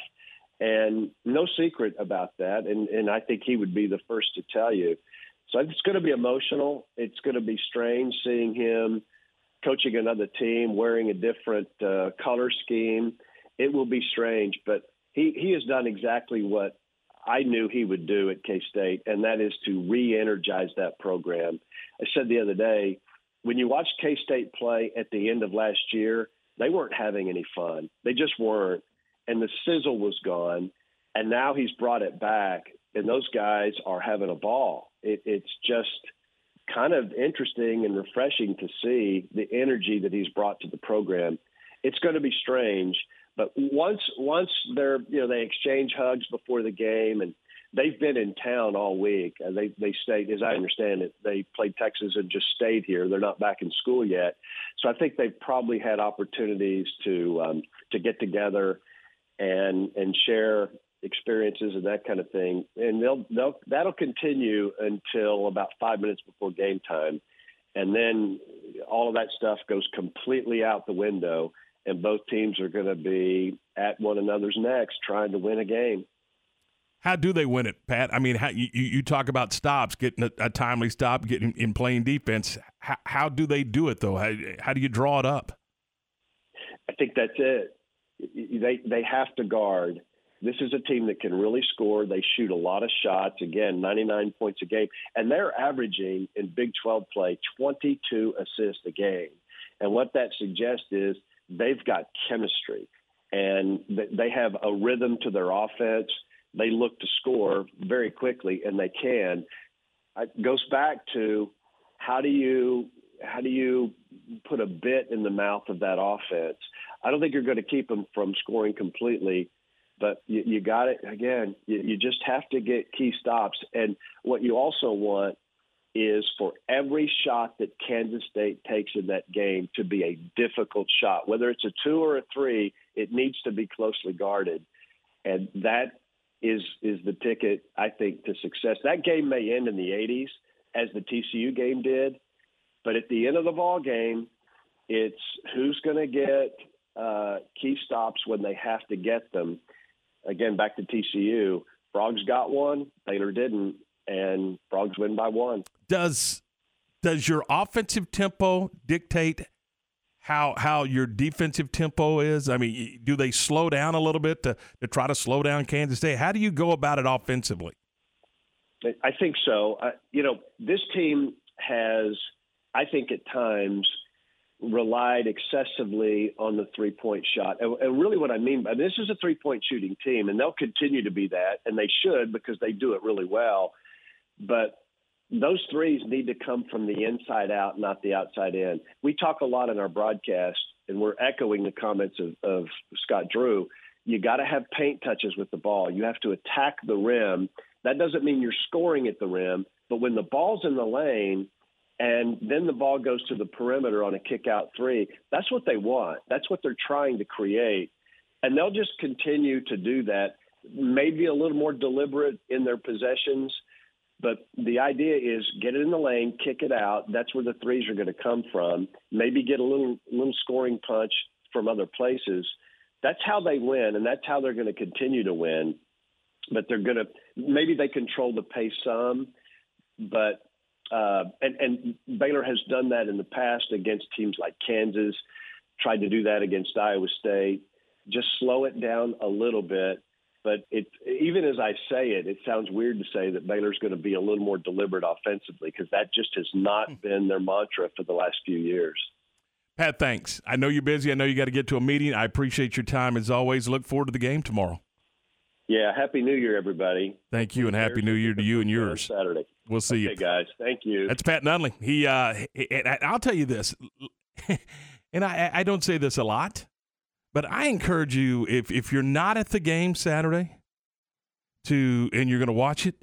and no secret about that. And and I think he would be the first to tell you. So it's going to be emotional. It's going to be strange seeing him coaching another team, wearing a different uh, color scheme. It will be strange, but he he has done exactly what I knew he would do at K State, and that is to re-energize that program. I said the other day, when you watch K State play at the end of last year, they weren't having any fun. They just weren't, and the sizzle was gone. And now he's brought it back, and those guys are having a ball. It, it's just kind of interesting and refreshing to see the energy that he's brought to the program. It's going to be strange, but once once they're you know they exchange hugs before the game and they've been in town all week. And they they stayed, as I understand it, they played Texas and just stayed here. They're not back in school yet, so I think they've probably had opportunities to um, to get together and and share experiences and that kind of thing. And they'll they'll that'll continue until about five minutes before game time, and then all of that stuff goes completely out the window. And both teams are going to be at one another's necks trying to win a game. How do they win it, Pat? I mean, how, you, you talk about stops, getting a, a timely stop, getting in playing defense. How, how do they do it though? How, how do you draw it up? I think that's it. They they have to guard. This is a team that can really score. They shoot a lot of shots. Again, 99 points a game, and they're averaging in Big 12 play 22 assists a game. And what that suggests is they've got chemistry, and they have a rhythm to their offense. They look to score very quickly, and they can. It goes back to how do you how do you put a bit in the mouth of that offense? I don't think you're going to keep them from scoring completely, but you, you got it again. You, you just have to get key stops, and what you also want is for every shot that Kansas State takes in that game to be a difficult shot, whether it's a two or a three. It needs to be closely guarded, and that is is the ticket I think to success. That game may end in the 80s, as the TCU game did, but at the end of the ball game, it's who's going to get uh, key stops when they have to get them. Again, back to TCU. Frogs got one, Baylor didn't, and Frogs win by one. Does does your offensive tempo dictate how how your defensive tempo is? I mean, do they slow down a little bit to, to try to slow down Kansas State? How do you go about it offensively? I think so. Uh, you know, this team has, I think, at times relied excessively on the three point shot. And, and really, what I mean by this is a three point shooting team, and they'll continue to be that, and they should because they do it really well. But those threes need to come from the inside out, not the outside in. We talk a lot in our broadcast, and we're echoing the comments of, of Scott Drew. You got to have paint touches with the ball. You have to attack the rim. That doesn't mean you're scoring at the rim, but when the ball's in the lane and then the ball goes to the perimeter on a kick out three, that's what they want. That's what they're trying to create. And they'll just continue to do that, maybe a little more deliberate in their possessions. But the idea is get it in the lane, kick it out. That's where the threes are going to come from. Maybe get a little little scoring punch from other places. That's how they win, and that's how they're going to continue to win. But they're going to maybe they control the pace some, but uh, and, and Baylor has done that in the past against teams like Kansas. Tried to do that against Iowa State. Just slow it down a little bit. But it, even as I say it, it sounds weird to say that Baylor's going to be a little more deliberate offensively because that just has not been their mantra for the last few years. Pat, thanks. I know you're busy. I know you got to get to a meeting. I appreciate your time as always. Look forward to the game tomorrow. Yeah, happy New Year, everybody. Thank you, and happy New Year to you and yours. Saturday. We'll see Okay, you. guys. Thank you. That's Pat Nunley. He, uh, and I'll tell you this, and I, I don't say this a lot, but I encourage you if if you're not at the game Saturday, to and you're going to watch it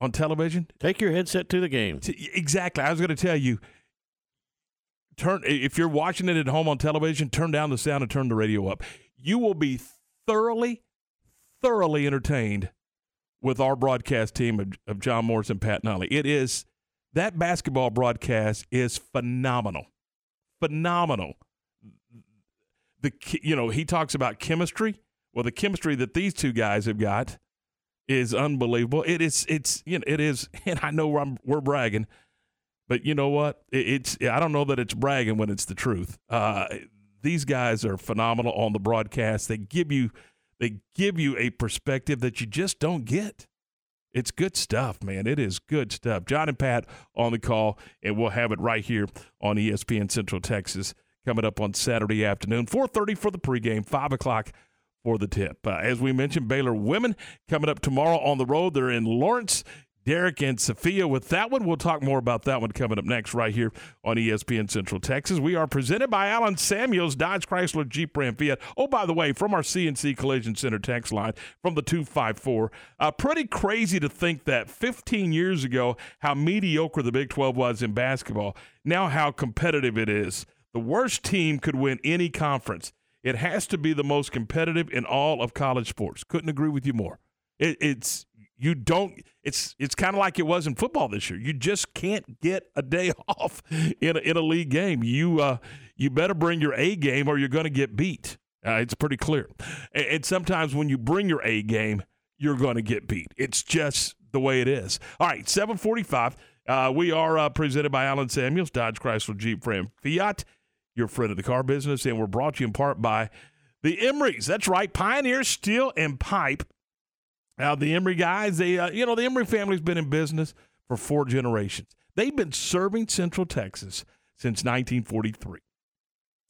on television, take your headset to the game. exactly. I was going to tell you. Turn if you're watching it at home on television, turn down the sound and turn the radio up. You will be thoroughly, thoroughly entertained with our broadcast team of, of John Morris and Pat Nunley. It is that basketball broadcast is phenomenal, phenomenal. The you know he talks about chemistry. Well, the chemistry that these two guys have got is unbelievable. It is it's you know it is, and I know we're bragging, but you know what? It, it's I don't know that it's bragging when it's the truth. Uh, these guys are phenomenal on the broadcast. They give you they give you a perspective that you just don't get. It's good stuff, man. It is good stuff. John and Pat on the call, and we'll have it right here on ESPN Central Texas coming up on Saturday afternoon. 4.30 for the pregame, 5 o'clock for the tip. Uh, as we mentioned, Baylor women coming up tomorrow on the road. They're in Lawrence. Derek and Sophia with that one. We'll talk more about that one coming up next right here on ESPN Central Texas. We are presented by Allen Samuels, Dodge Chrysler Jeep Ram Fiat. Oh, by the way, from our CNC Collision Center text line from the 254. Uh, pretty crazy to think that 15 years ago, how mediocre the Big 12 was in basketball. Now, how competitive it is. The worst team could win any conference. It has to be the most competitive in all of college sports. Couldn't agree with you more. It, it's you don't it's it's kind of like it was in football this year. You just can't get a day off in a, in a league game. You uh, you better bring your a game or you're going to get beat. Uh, it's pretty clear. And, and, sometimes when you bring your a game you're going to get beat. It's just the way it is. All right 745 uh, we are uh, presented by Allen Samuels Dodge Chrysler Jeep Ram Fiat your friend of the car business and we're brought to you in part by the Emerys. That's right Pioneer Steel and Pipe now, the Emery guys, they, uh, you know, the Emery family's been in business for four generations. They've been serving Central Texas since 1943.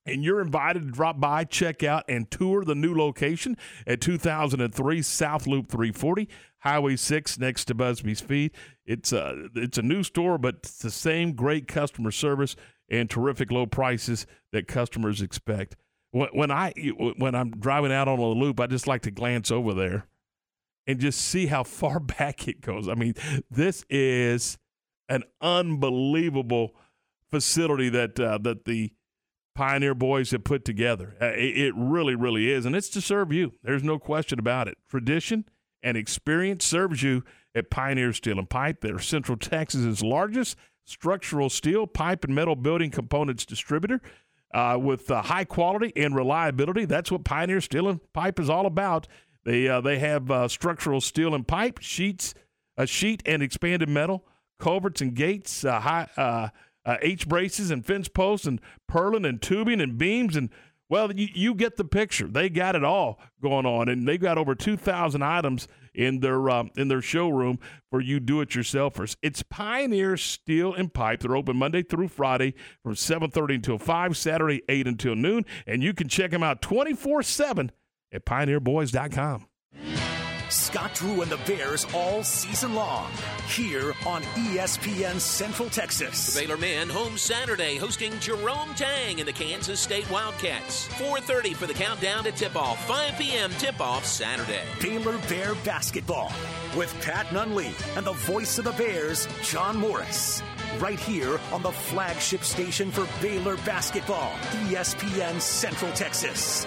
And you're invited to drop by, check out, and tour the new location at 2003 South Loop 340, Highway 6 next to Busby's Feed. It's a, it's a new store, but it's the same great customer service and terrific low prices that customers expect. When, when I when I'm driving out on a loop, I just like to glance over there and just see how far back it goes. I mean, this is an unbelievable facility that uh, that the Pioneer boys have put together. Uh, it, it, really, really is, and it's to serve you. There's no question about it. Tradition and experience serves you at Pioneer Steel and Pipe. They're Central Texas's largest structural steel, pipe, and metal building components distributor. Uh, with uh, high quality and reliability. That's what Pioneer Steel and Pipe is all about. They uh, they have uh, structural steel and pipe sheets, a sheet and expanded metal, culverts and gates, uh, high uh, uh, H braces and fence posts and purlin and tubing and beams and well, you, you get the picture. They got it all going on, and they've got over two thousand items in their um, in their showroom for you do-it-yourselfers. It's Pioneer Steel and Pipe. They're open Monday through Friday from seven thirty until five, Saturday eight until noon, and you can check them out twenty four seven at pioneerboys.com. Scott Drew and the Bears all season long here on ESPN Central Texas. The Baylor men home Saturday hosting Jerome Tang and the Kansas State Wildcats. 4:30 for the countdown to tip-off. 5 p.m. tip-off Saturday. Baylor Bear basketball with Pat Nunley and the voice of the Bears, John Morris. Right here on the flagship station for Baylor basketball, ESPN Central Texas.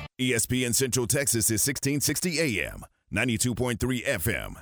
ESPN Central Texas is 1660 AM, 92.3 FM,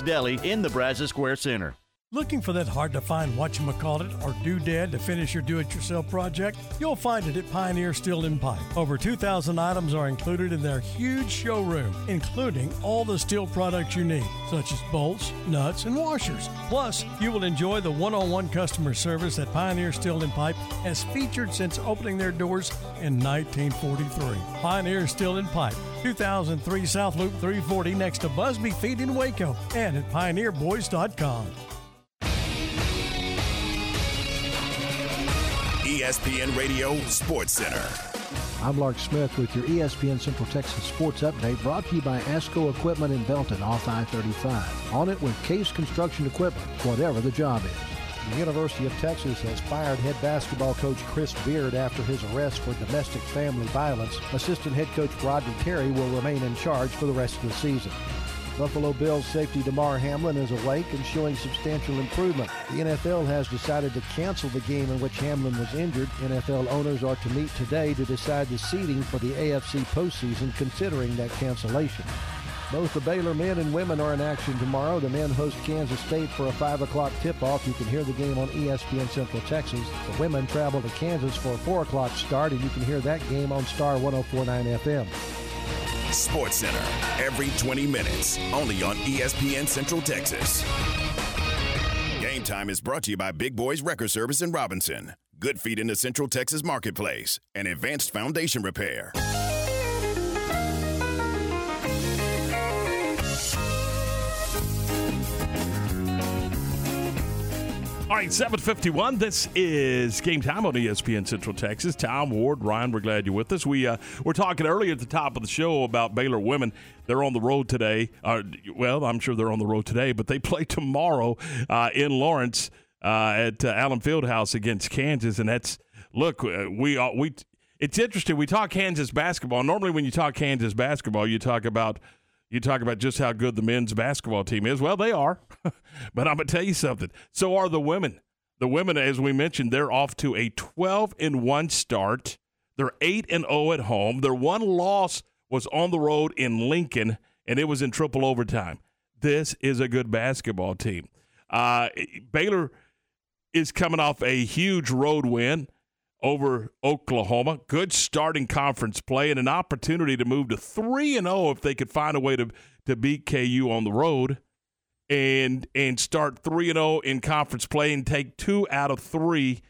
Deli in the Brazos Square Center. Looking for that hard to find whatchamacallit or doodad to finish your do it yourself project? You'll find it at Pioneer Steel and Pipe. Over 2,000 items are included in their huge showroom, including all the steel products you need, such as bolts, nuts, and washers. Plus, you will enjoy the one on one customer service that Pioneer Steel and Pipe has featured since opening their doors in 1943. Pioneer Steel and Pipe, 2003 South Loop 340 next to Busby Feed in Waco, and at pioneerboys.com. ESPN Radio Sports Center. I'm Lark Smith with your ESPN Central Texas Sports Update brought to you by ASCO Equipment in Belton off I-35. On it with Case Construction Equipment, whatever the job is. The University of Texas has fired head basketball coach Chris Beard after his arrest for domestic family violence. Assistant head coach Rodney Terry will remain in charge for the rest of the season. Buffalo Bills safety Damar Hamlin is awake and showing substantial improvement. The NFL has decided to cancel the game in which Hamlin was injured. NFL owners are to meet today to decide the seeding for the AFC postseason considering that cancellation. Both the Baylor men and women are in action tomorrow. The men host Kansas State for a 5 o'clock tip-off. You can hear the game on ESPN Central Texas. The women travel to Kansas for a 4 o'clock start, and you can hear that game on Star 1049 FM. Sports Center, every 20 minutes, only on ESPN Central Texas. Game time is brought to you by Big Boys Wrecker Service in Robinson. Good feet in the Central Texas marketplace and advanced foundation repair. All right, 751. This is game time on ESPN Central Texas. Tom Ward, Ryan, we're glad you're with us. We uh, we're talking earlier at the top of the show about Baylor women. They're on the road today. Uh, well, I'm sure they're on the road today, but they play tomorrow uh, in Lawrence uh, at uh, Allen Fieldhouse against Kansas, and that's look uh, we we. It's interesting. We talk Kansas basketball. Normally, when you talk Kansas basketball, you talk about you talk about just how good the men's basketball team is. Well, they are. but I'm going to tell you something. So are the women. The women, as we mentioned, they're off to a 12 and 1 start. They're 8 and 0 at home. Their one loss was on the road in Lincoln, and it was in triple overtime. This is a good basketball team. Uh, Baylor is coming off a huge road win over Oklahoma. Good starting conference play and an opportunity to move to 3 and 0 if they could find a way to to beat KU on the road and and start 3 and 0 in conference play and take 2 out of 3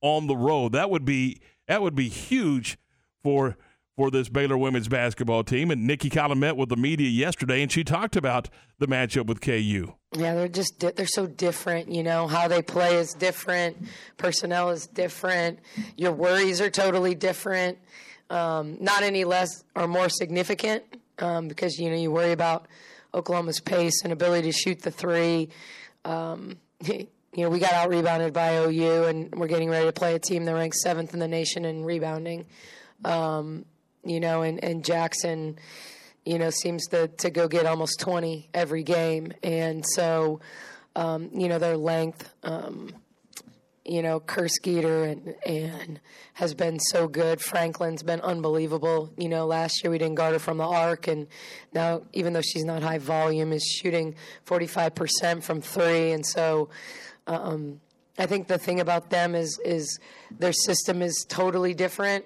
on the road. That would be that would be huge for for this Baylor women's basketball team. And Nicki Collen met with the media yesterday, and she talked about the matchup with KU. Yeah, they're just they're so different. You know how they play is different. Personnel is different. Your worries are totally different. Um, not any less or more significant um, because you know you worry about Oklahoma's pace and ability to shoot the three. Um, you know we got out rebounded by OU, and we're getting ready to play a team that ranks seventh in the nation in rebounding. Um, you know, and, and Jackson, you know, seems to, to go get almost 20 every game. And so, um, you know, their length, um, you know, Kersgieter and, and has been so good. Franklin's been unbelievable. You know, last year we didn't guard her from the arc, and now, even though she's not high volume, is shooting 45% from three. And so, um, I think the thing about them is is their system is totally different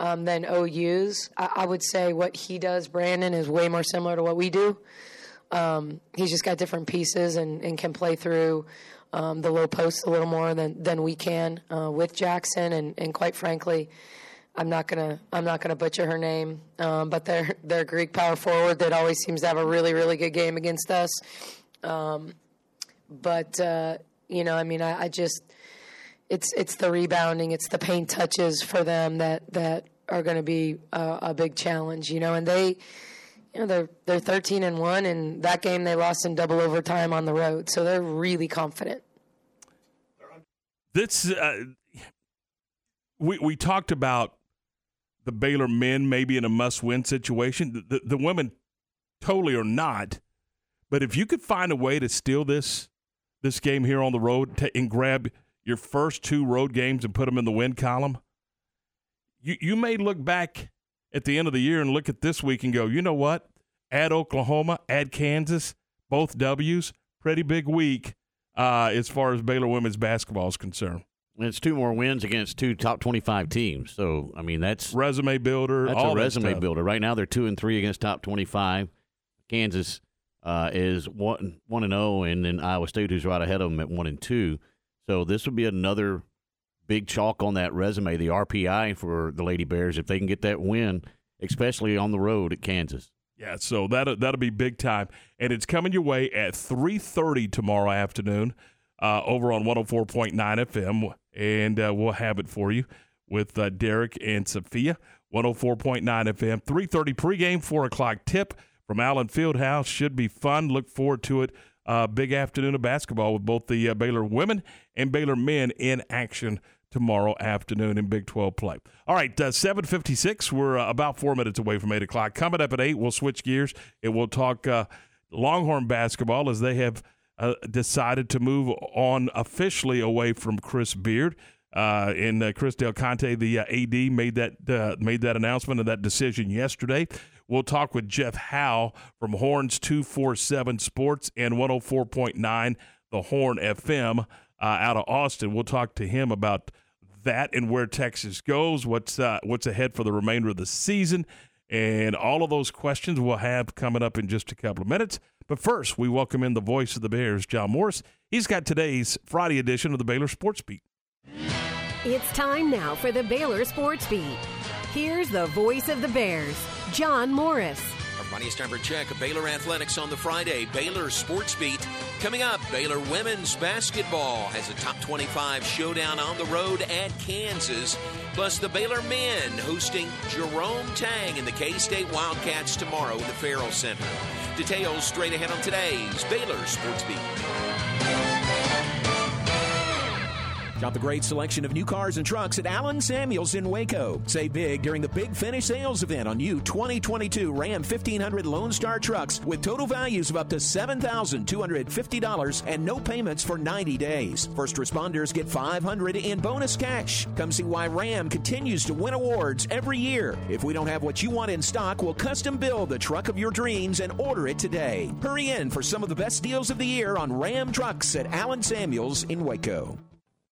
um, than OU's. I, I, would say what he does, Brandon, is way more similar to what we do. Um, he's just got different pieces and, and can play through um, the low post a little more than, than we can uh, with Jackson. And, and quite frankly, I'm not gonna I'm not gonna butcher her name, um, but they're they're Greek power forward that always seems to have a really really good game against us. Um, but uh, you know, I mean, I, I just it's it's the rebounding, it's the paint touches for them that that are going to be a, a, big challenge, you know. And they, you know, they're they're 13 and one, and that game they lost in double overtime on the road, so they're really confident. This uh, we we talked about the Baylor men maybe in a must-win situation. The, the women totally are not. But if you could find a way to steal this this game here on the road to, and grab your first two road games and put them in the win column, you you may look back at the end of the year and look at this week and go, you know what? Add Oklahoma, add Kansas, both W's, pretty big week uh, as far as Baylor women's basketball is concerned. And it's two more wins against two top twenty-five teams. So I mean, that's resume builder. That's a resume that builder. Right now, they're two and three against top twenty-five. Kansas uh, is one one and zero, oh, and then Iowa State, who's right ahead of them at one and two. So this would be another big chalk on that resume, the RPI for the Lady Bears, if they can get that win, especially on the road at Kansas. Yeah, so that that'll be big time, and it's coming your way at three thirty tomorrow afternoon uh, over on 104.9 FM and uh, we'll have it for you with uh, Derek and Sophia. 104.9 FM, 3.30 pregame, 4 o'clock tip from Allen Fieldhouse. Should be fun. Look forward to it. Uh, big afternoon of basketball with both the uh, Baylor women and Baylor men in action tomorrow afternoon in Big 12 play. All right, uh, 756. We're uh, about four minutes away from 8 o'clock. Coming up at 8, we'll switch gears and we'll talk uh, Longhorn basketball as they have – uh, decided to move on officially away from Chris Beard. Uh, and uh, Chris Del Conte, the AD, made that made that announcement and that decision yesterday. We'll talk with Jeff Howe from Horns two four seven Sports and 104.9 the Horn FM uh, out of Austin. We'll talk to him about that and where Texas goes, what's uh, what's ahead for the remainder of the season, and all of those questions we'll have coming up in just a couple of minutes. But first, we welcome in the voice of the Bears, John Morris. He's got today's Friday edition of the Baylor Sports Beat. It's time now for the Baylor Sports Beat. Here's the voice of the Bears, John Morris. It's time for check of Baylor Athletics on the Friday. Baylor Sports Beat. Coming up, Baylor women's basketball has a top 25 showdown on the road at Kansas. Plus, the Baylor men hosting Jerome Tang and the K State Wildcats tomorrow in the Ferrell Center. Details straight ahead on today's Baylor Sports Beat. Shop the great selection of new cars and trucks at Allen Samuels in Waco. Save big during the Big Finish sales event on new 2022 Ram 1500 Lone Star trucks with total values of up to $7,250 and no payments for 90 days. First responders get 500 in bonus cash. Come see why Ram continues to win awards every year. If we don't have what you want in stock, we'll custom build the truck of your dreams and order it today. Hurry in for some of the best deals of the year on Ram trucks at Allen Samuels in Waco.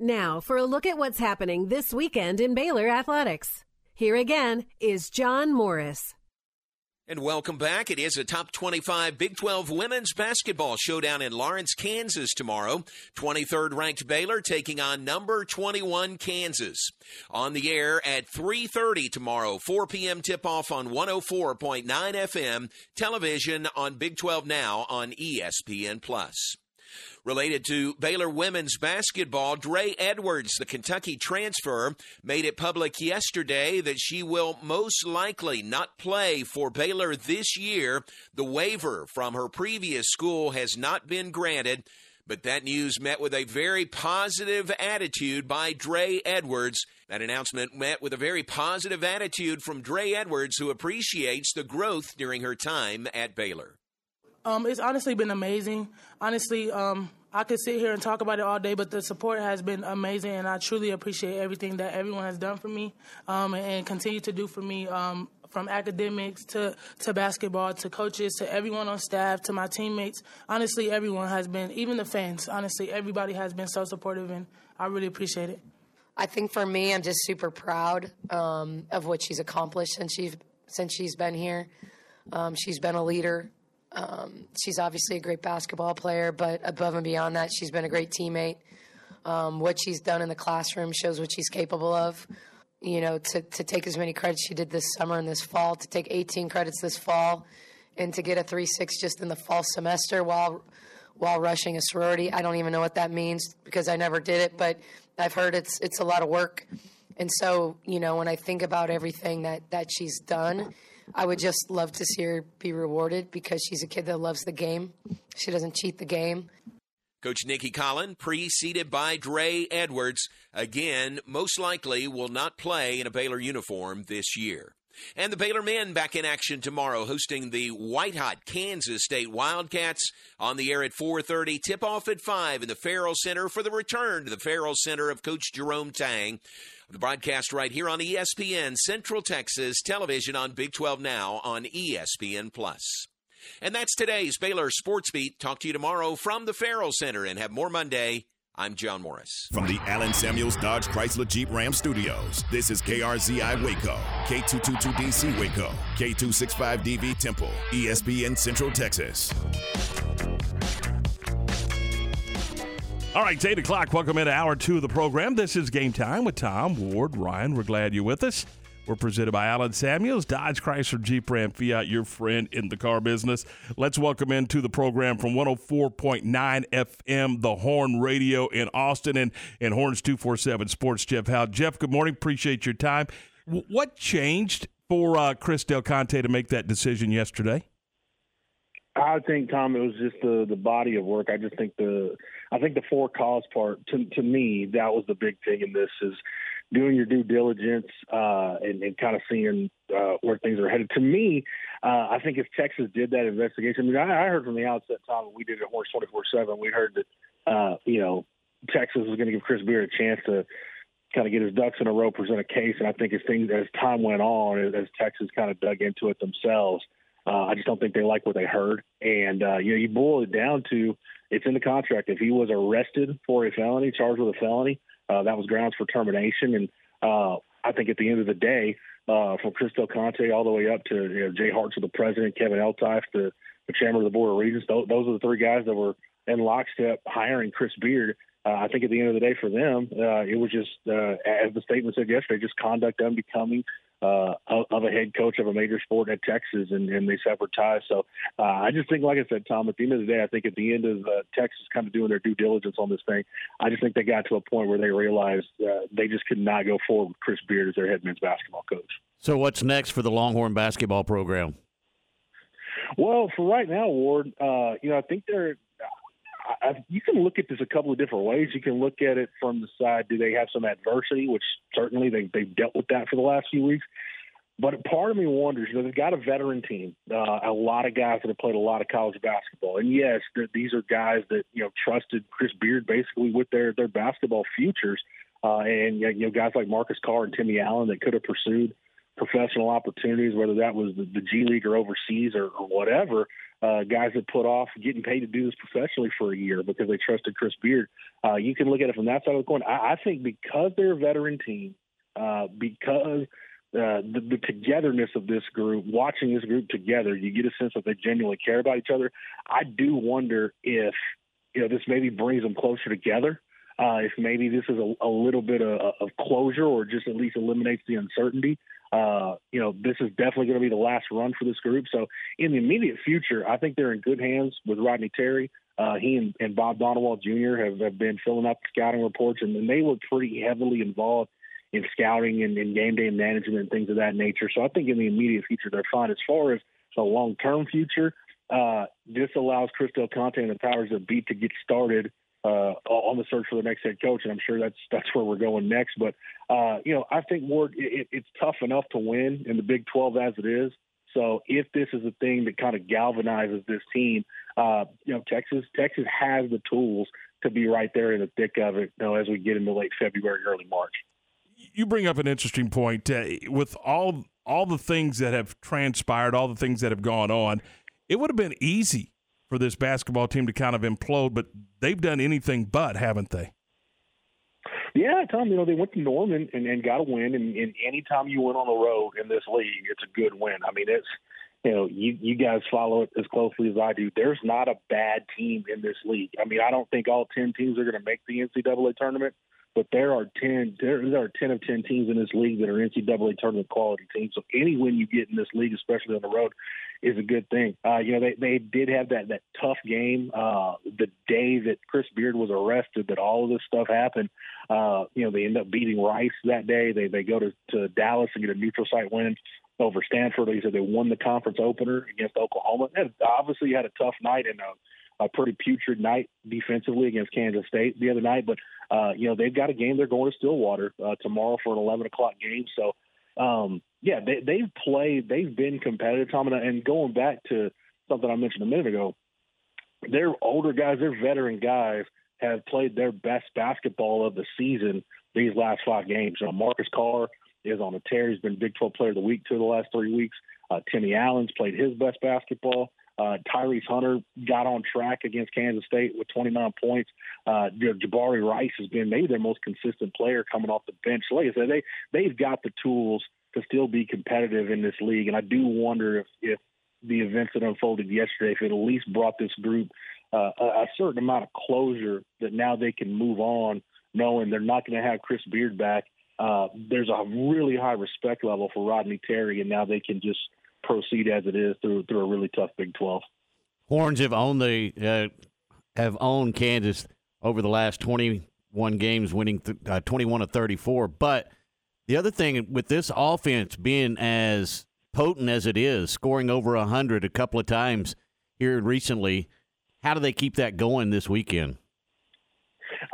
Now, for a look at what's happening this weekend in Baylor athletics. Here again is John Morris. And welcome back. It is a top 25 Big 12 women's basketball showdown in Lawrence, Kansas tomorrow. 23rd ranked Baylor taking on number 21 Kansas. On the air at 3:30 tomorrow, 4 p.m. tip-off on 104.9 FM, television on Big 12 Now on ESPN Plus. Related to Baylor women's basketball, Dre Edwards, the Kentucky transfer, made it public yesterday that she will most likely not play for Baylor this year. The waiver from her previous school has not been granted. But that news met with a very positive attitude by Dre Edwards. That announcement met with a very positive attitude from Dre Edwards, who appreciates the growth during her time at Baylor. Um, it's honestly been amazing. Honestly, um, I could sit here and talk about it all day, but the support has been amazing, and I truly appreciate everything that everyone has done for me um, and, continue to do for me. Um, from academics to, to basketball to coaches to everyone on staff to my teammates. Honestly, everyone has been, even the fans, honestly, everybody has been so supportive, and I really appreciate it. I think for me, I'm just super proud um, of what she's accomplished since she's since she's been here. Um, she's been a leader. Um, she's obviously a great basketball player, but above and beyond that, she's been a great teammate. Um, what she's done in the classroom shows what she's capable of. You know, to, to take as many credits she did this summer and this fall, to take 18 credits this fall, and to get a 3 6 just in the fall semester while while rushing a sorority. I don't even know what that means because I never did it, but I've heard it's it's a lot of work. And so, you know, when I think about everything that, that she's done, I would just love to see her be rewarded because she's a kid that loves the game. She doesn't cheat the game. Coach Nicki Collen, preceded by Dre Edwards, again, most likely will not play in a Baylor uniform this year. And the Baylor men back in action tomorrow, hosting the white hot Kansas State Wildcats on the air at 4:30. Tip off at five in the Ferrell Center for the return to the Ferrell Center of Coach Jerome Tang. The broadcast right here on ESPN Central Texas Television on Big 12 Now on ESPN Plus. And that's today's Baylor Sports Beat. Talk to you tomorrow from the Ferrell Center and have more Monday. I'm John Morris. From the Allen Samuels Dodge Chrysler Jeep Ram Studios, this is KRZI Waco, K222DC Waco, K265DV Temple, ESPN Central Texas. All right, it's 8 o'clock. Welcome into hour two of the program. This is Game Time with Tom, Ward, Ryan. We're glad you're with us. We're presented by Allen Samuels, Dodge Chrysler Jeep Ram Fiat, your friend in the car business. Let's welcome into the program from 104.9 FM, the Horn Radio in Austin, and, and Horns 247 Sports, Jeff Howe. Jeff, good morning. Appreciate your time. W- what changed for uh, Chris Del Conte to make that decision yesterday? I think Tom, it was just the the body of work. I just think the I think the four cause part to to me that was the big thing in this is doing your due diligence uh, and, and kind of seeing uh, where things are headed. To me, uh, I think if Texas did that investigation, I mean, I, I heard from the outset, Tom, we did it Horns 24 7, we heard that, uh, you know, Texas was going to give Chris Beard a chance to kind of get his ducks in a row, present a case. And I think as things, as time went on, as Texas kind of dug into it themselves, uh, I just don't think they like what they heard. And, uh, you know, you boil it down to it's in the contract. If he was arrested for a felony, charged with a felony, uh, that was grounds for termination. And uh, I think at the end of the day, uh, from Chris Del Conte all the way up to you know, Jay the president, Kevin Eltife, the, the chairman of the board of regents, those, those are the three guys that were in lockstep hiring Chris Beard. Uh, I think at the end of the day for them, uh, it was just, uh, as the statement said yesterday, just conduct unbecoming uh, of a head coach of a major sport at Texas, and, and they severed ties. So uh, I just think, like I said, Tom, at the end of the day, I think at the end of uh, Texas kind of doing their due diligence on this thing, I just think they got to a point where they realized uh, they just could not go forward with Chris Beard as their head men's basketball coach. So what's next for the Longhorn basketball program? Well, for right now, Ward, uh, you know, I think they're I, you can look at this a couple of different ways. You can look at it from the side: do they have some adversity, which certainly they they've dealt with that for the last few weeks. But part of me wonders, you know, they've got a veteran team, uh, a lot of guys that have played a lot of college basketball, and yes, these are guys that you know trusted Chris Beard basically with their their basketball futures, uh, and you know guys like Marcus Carr and Timmy Allen that could have pursued professional opportunities, whether that was the, the G League or overseas or, or whatever uh, guys that put off getting paid to do this professionally for a year because they trusted Chris Beard. Uh, you can look at it from that side of the coin. I, I think because they're a veteran team, uh, because uh, the, the togetherness of this group, watching this group together, you get a sense that they genuinely care about each other. I do wonder if you know this maybe brings them closer together. Uh, if maybe this is a, a little bit of, of closure or just at least eliminates the uncertainty uh, you know, this is definitely going to be the last run for this group. So in the immediate future, I think they're in good hands with Rodney Terry. Uh, he and, and Bob Donewald Jr. Have, have been filling up scouting reports, and, and they were pretty heavily involved in scouting and, and game day management and things of that nature. So I think in the immediate future, they're fine. As far as the long term future, uh, this allows Chris Del Conte and the powers that be to get started uh, on the search for the next head coach, and I'm sure that's that's where we're going next. But uh, you know, I think Ward, it, it's tough enough to win in the Big 12 as it is. So if this is a thing that kind of galvanizes this team, uh, you know, Texas Texas has the tools to be right there in the thick of it. You know, as we get into late February, early March. You bring up an interesting point uh, with all all the things that have transpired, all the things that have gone on. It would have been easy for this basketball team to kind of implode, but they've done anything but, haven't they? Yeah, Tom, you know, they went to Norman and, and got a win. And, and anytime you win on the road in this league, it's a good win. I mean, it's you know, you you guys follow it as closely as I do. There's not a bad team in this league. I mean, I don't think all ten teams are going to make the NCAA tournament, but there are ten there, there are ten of ten teams in this league that are NCAA tournament quality teams. So any win you get in this league, especially on the road, is a good thing. Uh, you know, they they did have that that tough game uh, the day that Chris Beard was arrested. That all of this stuff happened. Uh, you know, they end up beating Rice that day. They they go to, to Dallas and get a neutral site win over Stanford. He said they won the conference opener against Oklahoma. And obviously, had a tough night and a, a pretty putrid night defensively against Kansas State the other night. But uh, you know they've got a game. They're going to Stillwater uh, tomorrow for an 11 o'clock game. So um, yeah, they, they've played. They've been competitive. Tom and going back to something I mentioned a minute ago, they're older guys. They're veteran guys have played their best basketball of the season these last five games. You know, Marcus Carr is on a tear. He's been Big 12 Player of the Week two the last three weeks. Uh, Timmy Allen's played his best basketball. Uh, Tyrese Hunter got on track against Kansas State with 29 points. Uh, Jabari Rice has been maybe their most consistent player coming off the bench. Like I said, they they've got the tools to still be competitive in this league, and I do wonder if if the events that unfolded yesterday, if it at least brought this group uh, a, a certain amount of closure that now they can move on, knowing they're not going to have Chris Beard back uh, there's a really high respect level for Rodney Terry, and now they can just proceed as it is through through a really tough Big Twelve. Horns have owned the uh, have owned Kansas over the last 21 games, winning th- uh, 21 to 34. But the other thing with this offense being as potent as it is, scoring over 100 a couple of times here recently, how do they keep that going this weekend?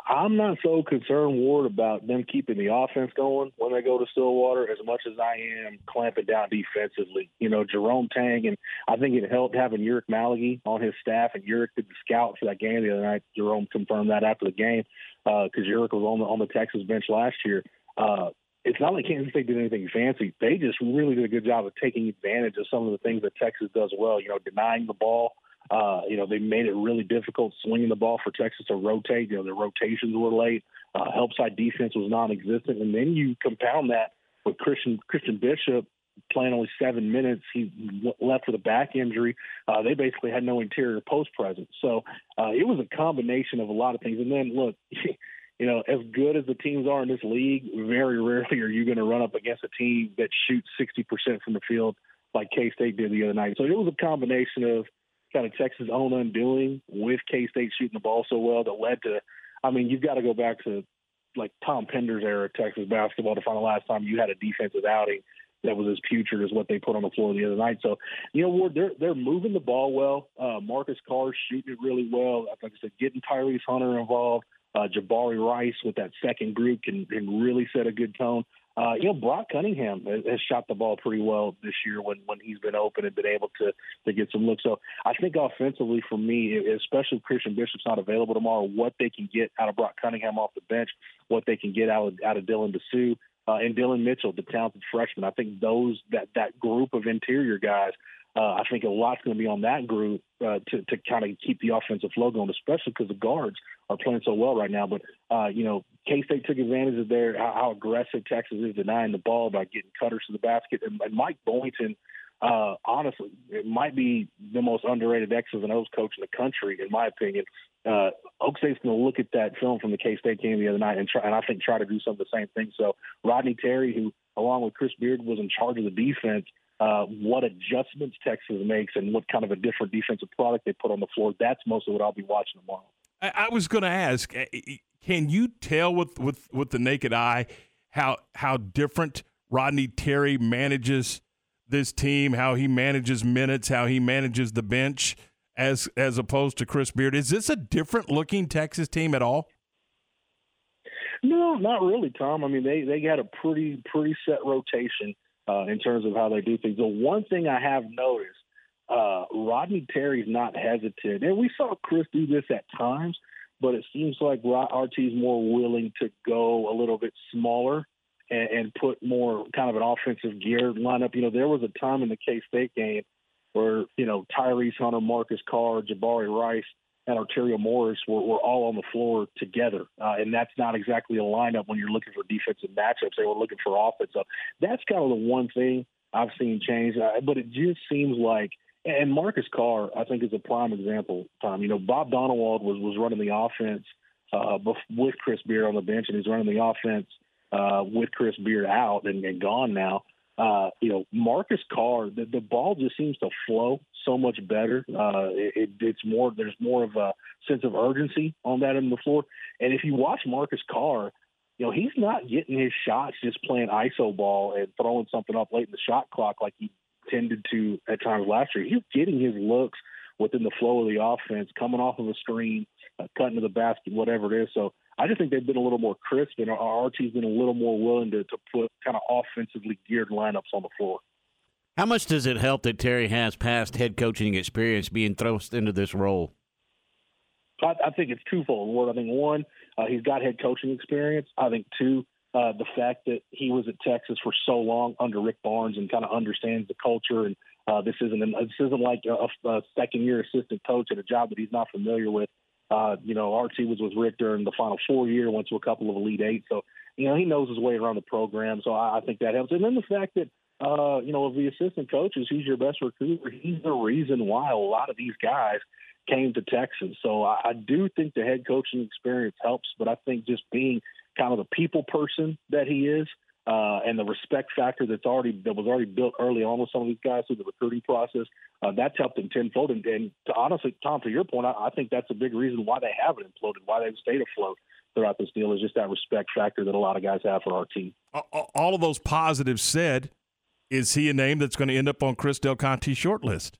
I'm not so concerned, Ward, about them keeping the offense going when they go to Stillwater as much as I am clamping down defensively. You know, Jerome Tang, and I think it helped having Ulric Maligi on his staff, and Ulric did the scout for that game the other night. Jerome confirmed that after the game because uh, Ulric was on the on the Texas bench last year. Uh, it's not like Kansas State did anything fancy. They just really did a good job of taking advantage of some of the things that Texas does well. You know, denying the ball uh, you know, they made it really difficult swinging the ball for Texas to rotate. You know, their rotations were late. Uh, help side defense was non-existent, and then you compound that with Christian Christian Bishop playing only seven minutes. He left with a back injury. Uh, they basically had no interior post presence. So uh, it was a combination of a lot of things. And then look, you know, as good as the teams are in this league, very rarely are you going to run up against a team that shoots 60% from the field like K State did the other night. So it was a combination of kind of Texas' own undoing with K State shooting the ball so well that led to. I mean, you've got to go back to like Tom Penders' era of Texas basketball to find the last time you had a defensive outing that was as putrid as what they put on the floor the other night. So, you know, Ward, they're they're moving the ball well. Uh, Marcus Carr shooting it really well. Like I said, getting Tyrese Hunter involved. Uh, Jabari Rice with that second group can, can really set a good tone. Uh, you know, Brock Cunningham has, shot the ball pretty well this year when, when he's been open and been able to to get some looks. So I think offensively for me, especially if Christian Bishop's not available tomorrow, what they can get out of Brock Cunningham off the bench, what they can get out of out of Dylan Disu uh, and Dillon Mitchell, the talented freshman. I think those that that group of interior guys uh, I think a lot's going to be on that group uh, to to kind of keep the offensive flow going, especially because the guards are playing so well right now. But uh, you know, K State took advantage of their how, how, aggressive Texas is denying the ball by getting cutters to the basket, and, and Mike Boynton. Uh, honestly, it might be the most underrated X's and O's coach in the country, in my opinion. Uh, Oak State's going to look at that film from the K State game the other night and try, and I think try to do some of the same things. So Rodney Terry, who along with Chris Beard was in charge of the defense, uh, what adjustments Texas makes and what kind of a different defensive product they put on the floor. That's most of what I'll be watching tomorrow. I, I was going to ask, eh, eh, can you tell with, with, with the naked eye how how different Rodney Terry manages this team, how he manages minutes, how he manages the bench as as opposed to Chris Beard? Is this a different looking Texas team at all? No, not really, Tom. I mean, they they got a pretty pretty set rotation uh, in terms of how they do things. The one thing I have noticed, uh, Rodney Terry's not hesitant, and we saw Chris do this at times, but it seems like RT's more willing to go a little bit smaller and, and put more kind of an offensive gear lineup. You know, there was a time in the K State game where you know Tyrese Hunter, Marcus Carr, Jabari Rice and Arterio Morris were, were all on the floor together. Uh, and that's not exactly a lineup when you're looking for defensive matchups. They were looking for offense. So that's kind of the one thing I've seen change. Uh, but it just seems like, and Marcus Carr, I think, is a prime example. Tom, you know, Bob Donewald was was running the offense uh, with Chris Beard on the bench, and he's running the offense uh, with Chris Beard out and, and gone now. Uh, you know, Marcus Carr, the, the ball just seems to flow so much better. Uh, it, it's more, there's more of a sense of urgency on that end of the floor. And if you watch Marcus Carr, you know, he's not getting his shots just playing ISO ball and throwing something up late in the shot clock like he tended to at times last year. He's getting his looks within the flow of the offense, coming off of a screen, uh, cutting to the basket, whatever it is. So I just think they've been a little more crisp, and our RT's been a little more willing to, to put kind of offensively geared lineups on the floor. How much does it help that Terry has past head coaching experience being thrust into this role? I, I think it's twofold. Ward, I think one, uh, he's got head coaching experience. I think two, uh, the fact that he was at Texas for so long under Rick Barnes and kind of understands the culture. And uh, this isn't an, this isn't like a, a second year assistant coach at a job that he's not familiar with. Uh, you know, RT was with Rick during the Final Four year, went to a couple of Elite Eight, so you know he knows his way around the program. So I, I think that helps. And then the fact that uh, you know of the assistant coaches, he's your best recruiter. He's the reason why a lot of these guys came to Texas. So I, I do think the head coaching experience helps, but I think just being kind of the people person that he is, uh, and the respect factor that's already that was already built early on with some of these guys through the recruiting process, uh, that's helped them tenfold. And, and to honestly, Tom, to your point, I, I think that's a big reason why they haven't imploded, why they've stayed afloat throughout this deal is just that respect factor that a lot of guys have for our team. All of those positives said, is he a name that's going to end up on Chris Del Conte's short list?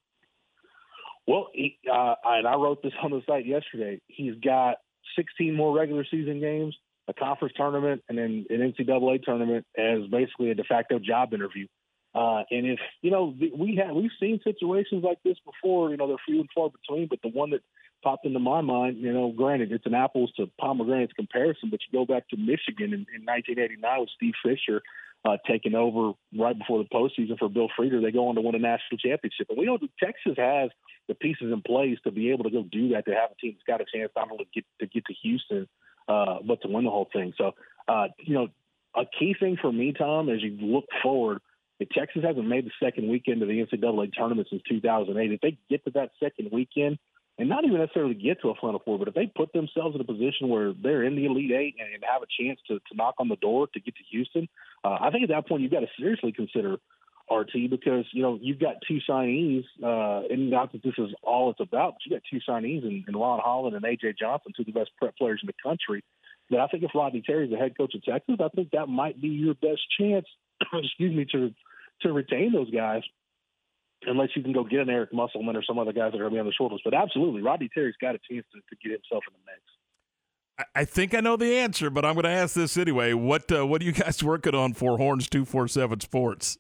Well, he, uh, and I wrote this on the site yesterday. He's got 16 more regular season games, a conference tournament, and then an NCAA tournament as basically a de facto job interview. Uh, and if you know, we have we've seen situations like this before. You know, they're few and far between. But the one that popped into my mind, you know, granted it's an apples to pomegranates comparison, but you go back to Michigan in, in 1989 with Steve Fisher uh, taking over right before the postseason for Bill Frieder. They go on to win a national championship, and we know Texas has the pieces in place to be able to go do that. To have a team that's got a chance not only to get to get to Houston, uh, but to win the whole thing. So, uh, you know, a key thing for me, Tom, as you look forward, if Texas hasn't made the second weekend of the NCAA tournament since 2008, if they get to that second weekend, and not even necessarily get to a Final Four, but if they put themselves in a position where they're in the Elite Eight and, have a chance to, to knock on the door to get to Houston, uh, I think at that point you've got to seriously consider RT because you know you've got two signees, uh, and not that this is all it's about, but you got two signees in, in Ron Holland and AJ Johnson, two of the best prep players in the country. But I think if Rodney Terry is the head coach of Texas, I think that might be your best chance. excuse me to to retain those guys, unless you can go get an Eric Musselman or some other guys that are going to be on the short list. But absolutely, Rodney Terry's got a chance to, to get himself in the mix. I think I know the answer, but I'm going to ask this anyway. What uh, what are you guys working on for Horns two four seven Sports?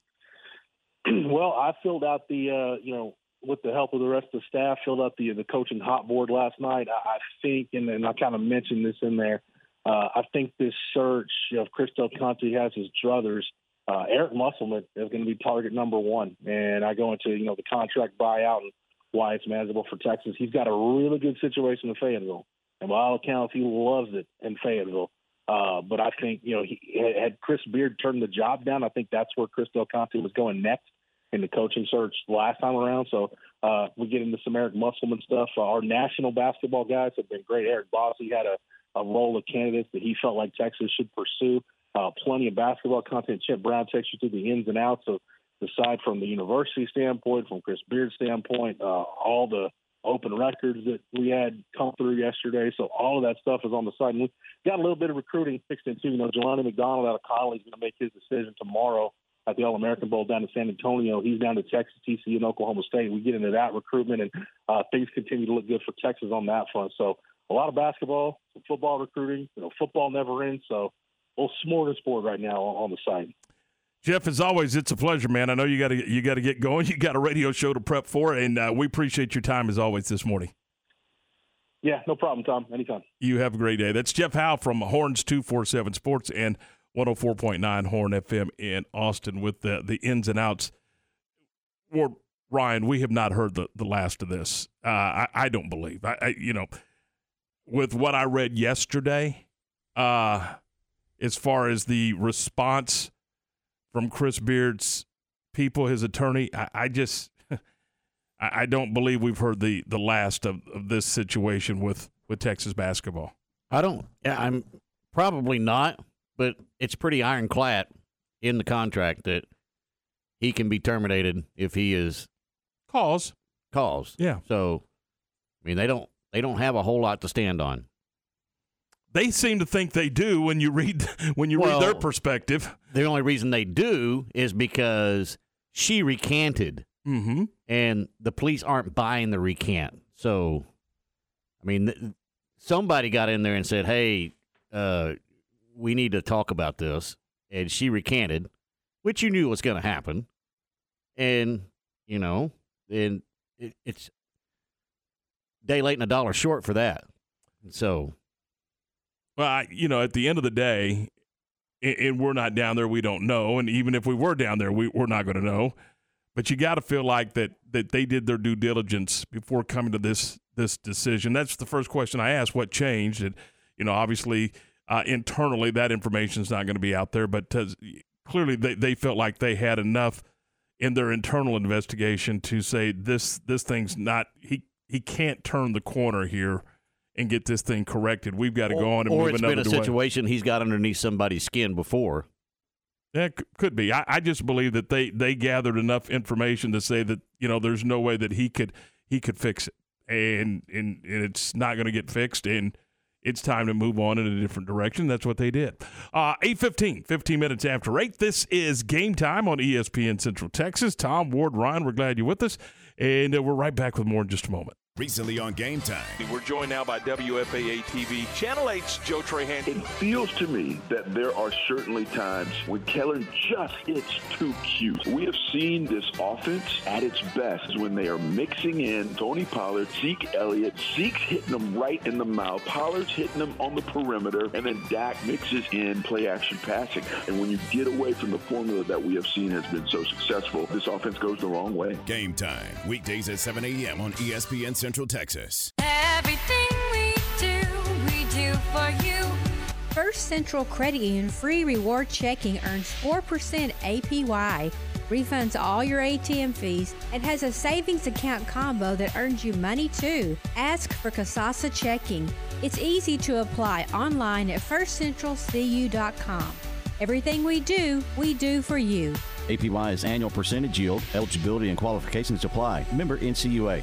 well, I filled out the uh, you know with the help of the rest of the staff, filled out the the coaching hot board last night. I, I think, and, and I kind of mentioned this in there. Uh, I think this search of Chris Del Conte has his druthers. Uh, Eric Musselman is going to be target number one, and I go into you know the contract buyout and why it's manageable for Texas. He's got a really good situation in Fayetteville. And by all accounts, he loves it in Fayetteville. Uh, but I think, you know, he had Chris Beard turned the job down. I think that's where Chris Del Conte was going next in the coaching search last time around. So uh, we get into some Eric Musselman stuff. Uh, our national basketball guys have been great. Eric Bossi had a, a roll of candidates that he felt like Texas should pursue. Uh, plenty of basketball content. Chip Brown takes you through the ins and outs of the side from the university standpoint, from Chris Beard's standpoint, uh, all the open records that we had come through yesterday. So all of that stuff is on the site. And we got a little bit of recruiting fixed into. You know, Jelani McDonald out of Connally is going to make his decision tomorrow at the All American Bowl down in San Antonio. He's down to Texas, TCU, and Oklahoma State. We get into that recruitment, and uh, things continue to look good for Texas on that front. So a lot of basketball, football recruiting. You know, football never ends. So a little smorgasbord right now on the site. Jeff, as always, it's a pleasure, man. I know you got to you got to get going. You got a radio show to prep for, and uh, we appreciate your time as always this morning. Yeah, no problem, Tom. Anytime. You have a great day. That's Jeff Howe from Horns two four seven Sports and one hundred oh four point nine Horn FM in Austin with the the ins and outs. Or Ryan, we have not heard the the last of this. Uh, I, I don't believe. I, I, you know, with what I read yesterday, uh, as far as the response from Chris Beard's people, his attorney. I, I just I don't believe we've heard the the last of, of this situation with with Texas basketball. I don't. I'm probably not, but it's pretty ironclad in the contract that he can be terminated if he is cause cause. Yeah. So, I mean, they don't they don't have a whole lot to stand on. They seem to think they do when you read when you Well, read their perspective. The only reason they do is because she recanted, mm-hmm. and the police aren't buying the recant. So, I mean, th- somebody got in there and said, "Hey, uh, we need to talk about this," and she recanted, which you knew was going to happen, and you know, and it, it's day late and a dollar short for that. So, Well, I, you know, at the end of the day, and, and we're not down there, we don't know. And even if we were down there, we, we're not going to know. But you got to feel like that that they did their due diligence before coming to this this decision. That's the first question I asked. What changed? And you know, obviously, uh, internally, that information is not going to be out there. But uh, clearly, they, they felt like they had enough in their internal investigation to say this this thing's not he he can't turn the corner here and get this thing corrected. We've got to go on and or move it's another been a way. situation he's got underneath somebody's skin before. That c- could be. I, I just believe that they they gathered enough information to say that you know there's no way that he could he could fix it, and and, and it's not going to get fixed, and it's time to move on in a different direction. That's what they did. Uh, 8.15, 15 minutes after 8. This is Game Time on ESPN Central Texas. Tom, Ward, Ryan, we're glad you're with us, and uh, we're right back with more in just a moment. Recently on Game Time. We're joined now by WFAA TV, Channel 8's Joe Trahan. It feels to me that there are certainly times when Kellen just gets too cute. We have seen this offense at its best when they are mixing in Tony Pollard, Zeke Elliott, Zeke's hitting them right in the mouth, Pollard's hitting them on the perimeter, and then Dak mixes in play action passing. And when you get away from the formula that we have seen has been so successful, this offense goes the wrong way. Game Time. Weekdays at 7 a.m. on ESPN Central Texas. Everything we do, we do for you. First Central Credit Union free reward checking earns 4% APY, refunds all your ATM fees, and has a savings account combo that earns you money too. Ask for Kasasa Checking. It's easy to apply online at firstcentralcu.com. Everything we do, we do for you. APY is annual percentage yield. Eligibility and qualifications apply. Member NCUA.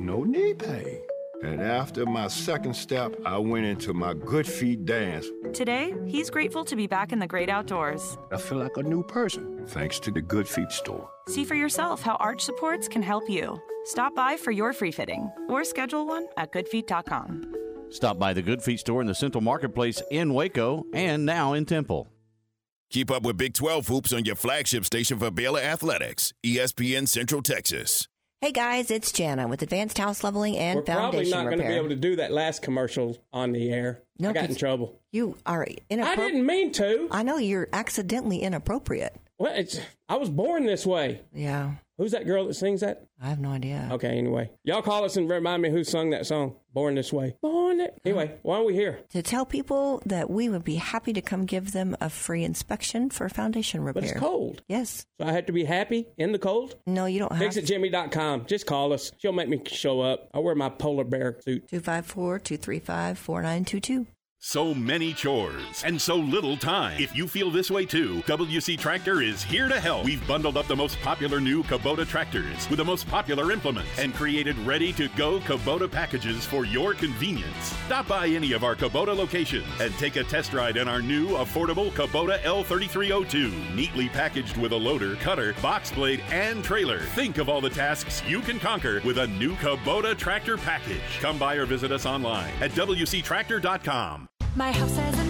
no knee pain. And after my second step, I went into my Good Feet dance. Today, he's grateful to be back in the great outdoors. I feel like a new person, thanks to the Good Feet store. See for yourself how arch supports can help you. Stop by for your free fitting or schedule one at goodfeet.com. Stop by the Good Feet store in the Central Marketplace in Waco and now in Temple. Keep up with Big 12 hoops on your flagship station for Baylor Athletics, ESPN Central Texas. Hey guys, it's Jana with Advanced House Leveling and We're probably Foundation not going to be able to do that last commercial on the air. No, I got in trouble. You are inappropriate. I didn't mean to. I know you're accidentally inappropriate. Well, it's, I was born this way. Yeah. Who's that girl that sings that? I have no idea. Okay, anyway. Y'all call us and remind me who sung that song, Born This Way. Born it. Anyway, why are we here? To tell people that we would be happy to come give them a free inspection for foundation repair. But it's cold. Yes. So I have to be happy in the cold? No, you don't have FixItJimmy.com. Just call us. She'll make me show up. I wear my polar bear suit. 254 235 4922. So many chores and so little time. If you feel this way too, WC Tractor is here to help. We've bundled up the most popular new Kubota tractors with the most popular implements and created ready to go Kubota packages for your convenience. Stop by any of our Kubota locations and take a test ride in our new affordable Kubota L3302. Neatly packaged with a loader, cutter, box blade, and trailer. Think of all the tasks you can conquer with a new Kubota tractor package. Come by or visit us online at WCTractor.com. My house has a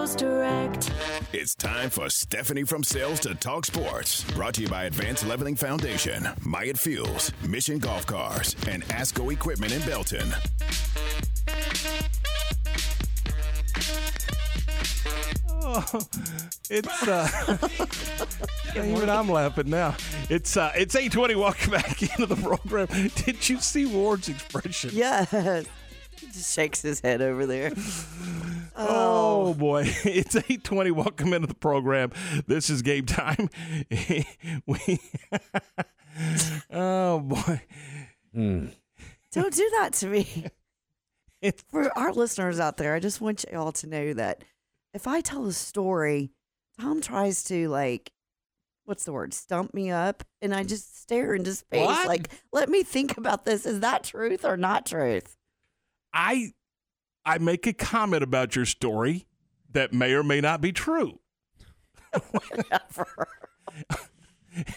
Direct. It's time for Stephanie from Sales to Talk Sports. Brought to you by Advanced Leveling Foundation, Myatt Fuels, Mission Golf Cars, and Asco Equipment in Belton. Oh, it's uh, even I'm laughing now. It's uh, it's eight twenty. Welcome back into the program. Did you see Ward's expression? Yes. He just shakes his head over there. Oh Oh, boy, it's eight twenty. Welcome into the program. This is game time. we, oh boy, hmm. Don't do that to me. For our listeners out there, I just want y'all to know that if I tell a story, Tom tries to like, what's the word, stump me up, and I just stare into space, What? like, let me think about this. Is that truth or not truth? I I make a comment about your story that may or may not be true. Whatever.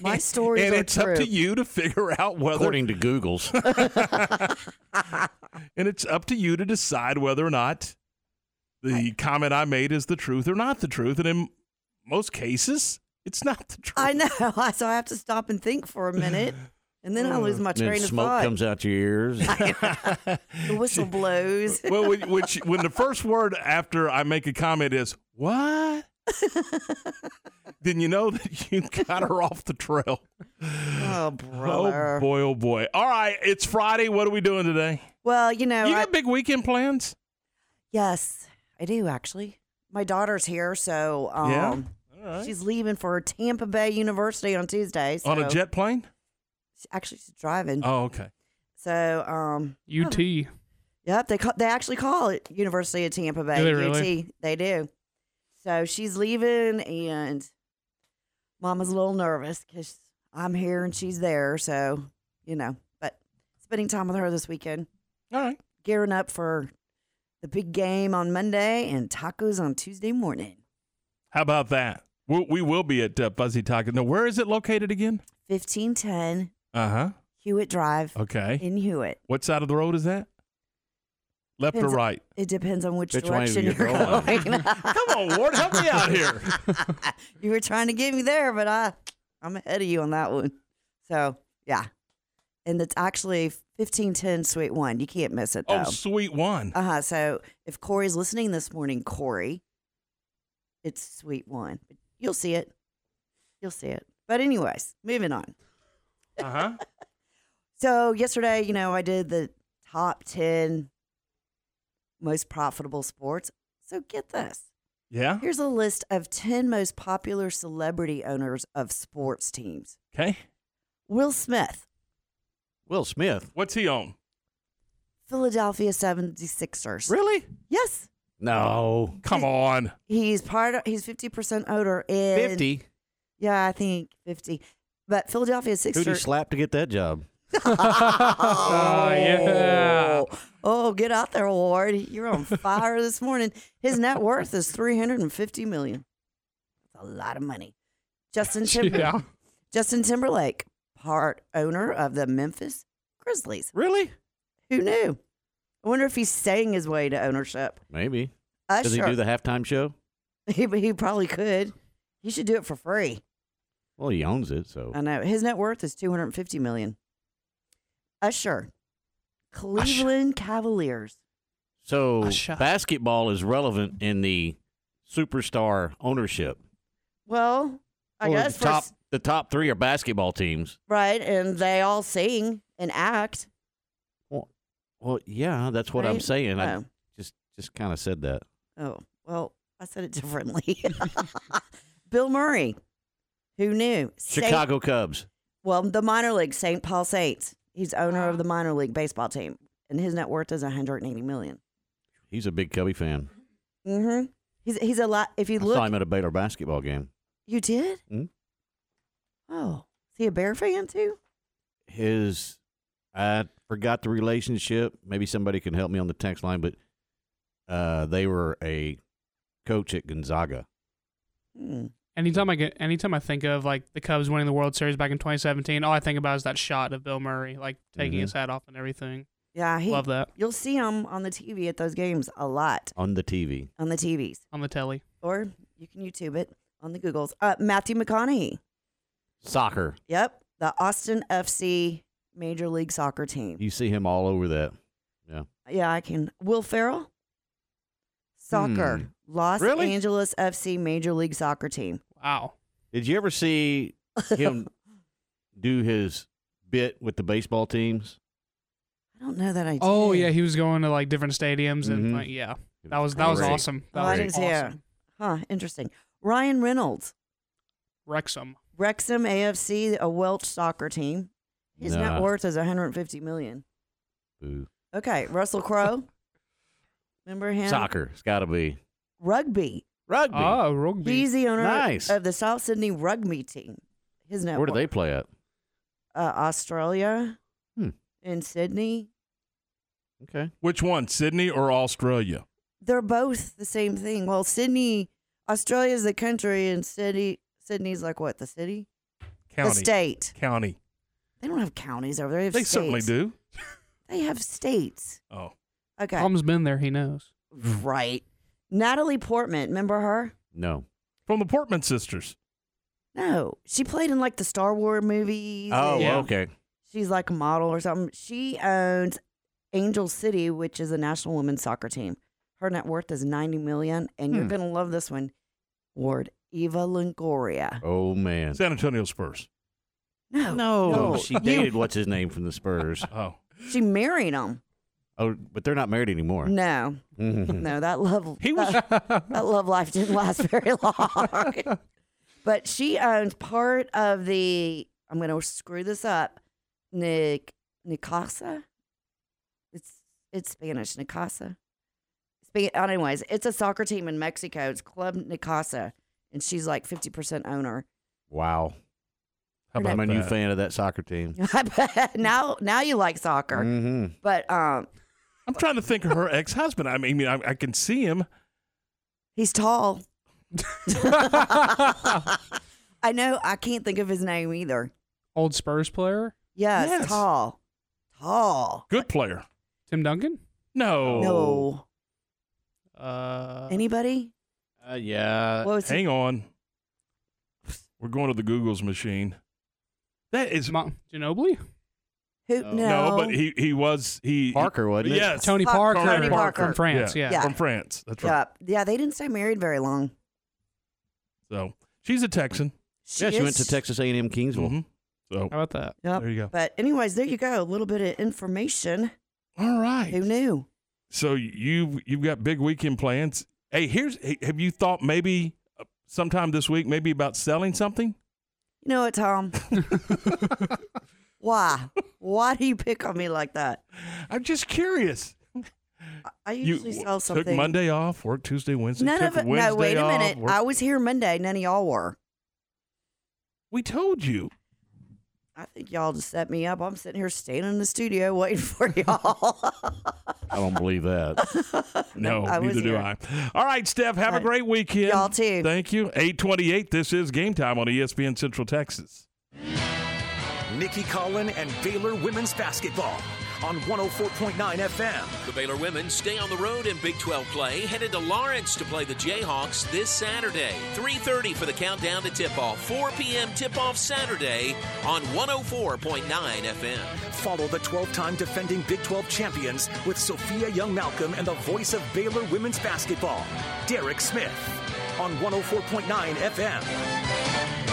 My stories and are it's up to you to figure out whether According to Google's. and it's up to you to decide whether or not the comment I made is the truth or not the truth. And in most cases, it's not the truth. I know. So I have to stop and think for a minute, and then I lose my then train of smoke thought. comes out your ears. the whistle blows. well, when, when, she- when the first word after I make a comment is "what," then you know that you got her off the trail. Oh, brother. Oh boy, oh boy! All right, it's Friday. What are we doing today? Well, you know, You I, got big weekend plans? yes, I do actually. My daughter's here, so um, Yeah? All right. she's leaving for Tampa Bay University on Tuesday. So On a jet plane? Actually, she's driving. Oh, okay. So, um, UT. Yep, they call, they actually call it University of Tampa Bay. Do they really? UT. They do. So she's leaving, and Mama's a little nervous because I'm here and she's there. So you know, but spending time with her this weekend. All right. Gearing up for the big game on Monday and tacos on Tuesday morning. How about that? We, we will be at uh, Fuzzy Taco. Now, where is it located again? Fifteen ten Uh huh. Hewitt Drive Okay. in Hewitt. What side of the road is that? Left or Depends- right? It depends on which, Which direction you're you're going. going. Come on, Ward, help me out here. you were trying to get me there, but I, I'm ahead of you on that one. So yeah, and it's actually 1510 Sweet One. You can't miss it though. Oh, sweet one. Uh huh. So if Corey's listening this morning, Corey, it's Sweet One. You'll see it. You'll see it. But anyways, moving on. Uh huh. So yesterday, you know, I did the top 10 most profitable sports. So get this. Yeah. Here's a list of 10 most popular celebrity owners of sports teams. Okay. Will Smith, Will Smith. What's he on? Philadelphia 76ers. Really? Yes. No. Come on. He's part of, he's 50% owner in 50. Yeah, I think 50. But Philadelphia Who'd he slap to get that job? Oh, oh, yeah. Oh, get out there, Ward. You're on fire this morning. His net worth is 350 million. That's a lot of money. Justin Timberlake. Yeah. Justin Timberlake, part owner of the Memphis Grizzlies. Really? Who knew? I wonder if he's staying his way to ownership. Maybe. Does he do the halftime show? He, he probably could. He should do it for free. Well, he owns it, so. I know his net worth is two hundred fifty million. Usher, Cleveland Cavaliers. So Usher. basketball is relevant in the superstar ownership. Well, I Well, guess the top s- the top three are basketball teams. right, and they all sing and act. Well, well yeah, that's what I'm Right? saying. I Oh. just just kind of said that. Oh well, I said it differently. Bill Murray, who knew? Saint- Chicago Cubs. well, the minor league, St. Paul Saints. He's owner of the minor league baseball team, and his net worth is one hundred eighty million. He's a big Cubby fan. Mm-hmm. He's he's a lot. If you I look, saw him at a Baylor basketball game. you did. Mhm. Oh, is he a Bear fan too? His, I forgot the relationship. Maybe somebody can help me on the text line, but uh, they were a coach at Gonzaga. Hmm. Anytime I get, anytime I think of like the Cubs winning the World Series back in 2017, all I think about is that shot of Bill Murray like taking Mhm. his hat off and everything. Yeah, he, Love that You'll see him on the TV at those games a lot on the TV. on the TVs, on the telly. or you can YouTube it on the Googles. Uh, Matthew McConaughey. Soccer. Yep, the Austin FC Major League Soccer team. You see him all over that. Yeah. Yeah, I can. Will Ferrell. Soccer. Hmm. Los Really? Angeles FC Major League Soccer team. Wow. Did you ever see him do his bit with the baseball teams? I don't know that I did. Oh yeah, he was going to like different stadiums and Mhm. like, yeah, that was that was Great. awesome. That Oh, I was didn't see it. awesome. Huh, interesting. Ryan Reynolds. Wrexham. Wrexham AFC, a Welsh soccer team. His Nah. net worth is 150 million. Boo. Okay, Russell Crowe. Remember him? Soccer. It's got to be Rugby. rugby. Oh, rugby. He's the owner Nice. of the South Sydney Rugby team. His net Where do worth. they play at? Uh, Australia. Hmm. In Sydney. Okay. Which one, Sydney or Australia? They're both the same thing. Well, Sydney, Australia's the country, and Sydney, Sydney's like what? The city? County. The state. County. They don't have counties over there. They have They states. certainly do. They have states. Oh. Okay. Tom's been there. He knows. Right. Natalie Portman, remember her? No. From the Portman sisters. No, she played in like the Star Wars movies. Oh, and okay. She's like a model or something. She owns Angel City, which is a national women's soccer team. Her net worth is ninety million, and you're Hmm. gonna love this one. Ward Eva Longoria. Oh man. San Antonio Spurs. No, No, no, she dated what's his name from the Spurs. Oh. She married him. Oh, but they're not married anymore. No, Mhm. no, that love He was that, that love life didn't last very long. but she owns part of the. I'm going to screw this up. Nick Nicasa. It's it's Spanish. Nicasa. Spa- anyways, it's a soccer team in Mexico. It's Club Nicasa, and she's like 50 percent owner. Wow. How I'm a new that? fan of that soccer team. Now now you like soccer, hmm but um, I'm trying to think of her ex husband. I mean, I, I can see him. he's tall. I know. I can't think of his name either. Old Spurs player. Yes, Yes. tall, tall. Good player. Tim Duncan. No. No, Uh, anybody? Uh, yeah. What was he? Hang on. We're going to the Google's machine. That is Mo- Ginobili. Who? No. No, no, but he he was he Parker, wasn't it? Yes, Tony Par- Parker. Tony Parker. from France. Yeah. Yeah. from France. That's right. Yeah, yeah. They didn't stay married very long. So she's a Texan. yeah, she went is- to Texas A&M Kingsville. Mhm. So How about that? Yep. there you go. But anyways, there you go. A little bit of information. All right. Who knew? So you you've got big weekend plans. Hey, here's hey, have you thought maybe uh, sometime this week maybe about selling something? You know what, Tom? Why? Why do you pick on me like that? I'm just curious. I usually w- sell something. took Monday off, work Tuesday, Wednesday. None of it. Wednesday No, wait a off, minute. work- I was here Monday. None of y'all were. we told you. I think y'all just set me up. I'm sitting here staying in the studio waiting for y'all. I don't believe that. No, I neither do here. I. All right, Steph, have a great weekend. Y'all too. Thank you. 828, this is Game Time on ESPN Central Texas. Nicki Collen and Baylor women's basketball on 104.9 FM. The Baylor women stay on the road in Big 12 play, headed to Lawrence to play the Jayhawks this Saturday. 3:30 for the countdown to tip-off. 4 p.m. tip-off Saturday on 104.9 FM. Follow the 12 time defending Big 12 champions with Sophia Young Malcolm and the voice of Baylor women's basketball, Derek Smith, on 104.9 FM.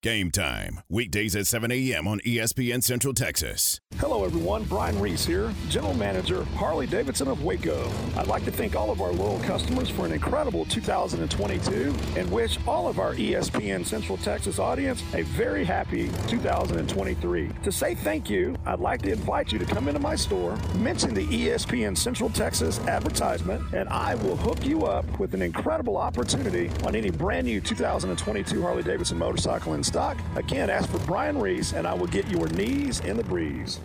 Game time, weekdays at 7 a.m. on ESPN Central Texas. Hello, everyone. Brian Reese here, General Manager, Harley Davidson of Waco. I'd like to thank all of our loyal customers for an incredible 2022 and wish all of our ESPN Central Texas audience a very happy 2023. To say thank you, I'd like to invite you to come into my store, mention the ESPN Central Texas advertisement, and I will hook you up with an incredible opportunity on any brand new 2022 Harley Davidson motorcycle stock. Again, ask for Brian Reese, and I will get your knees in the breeze.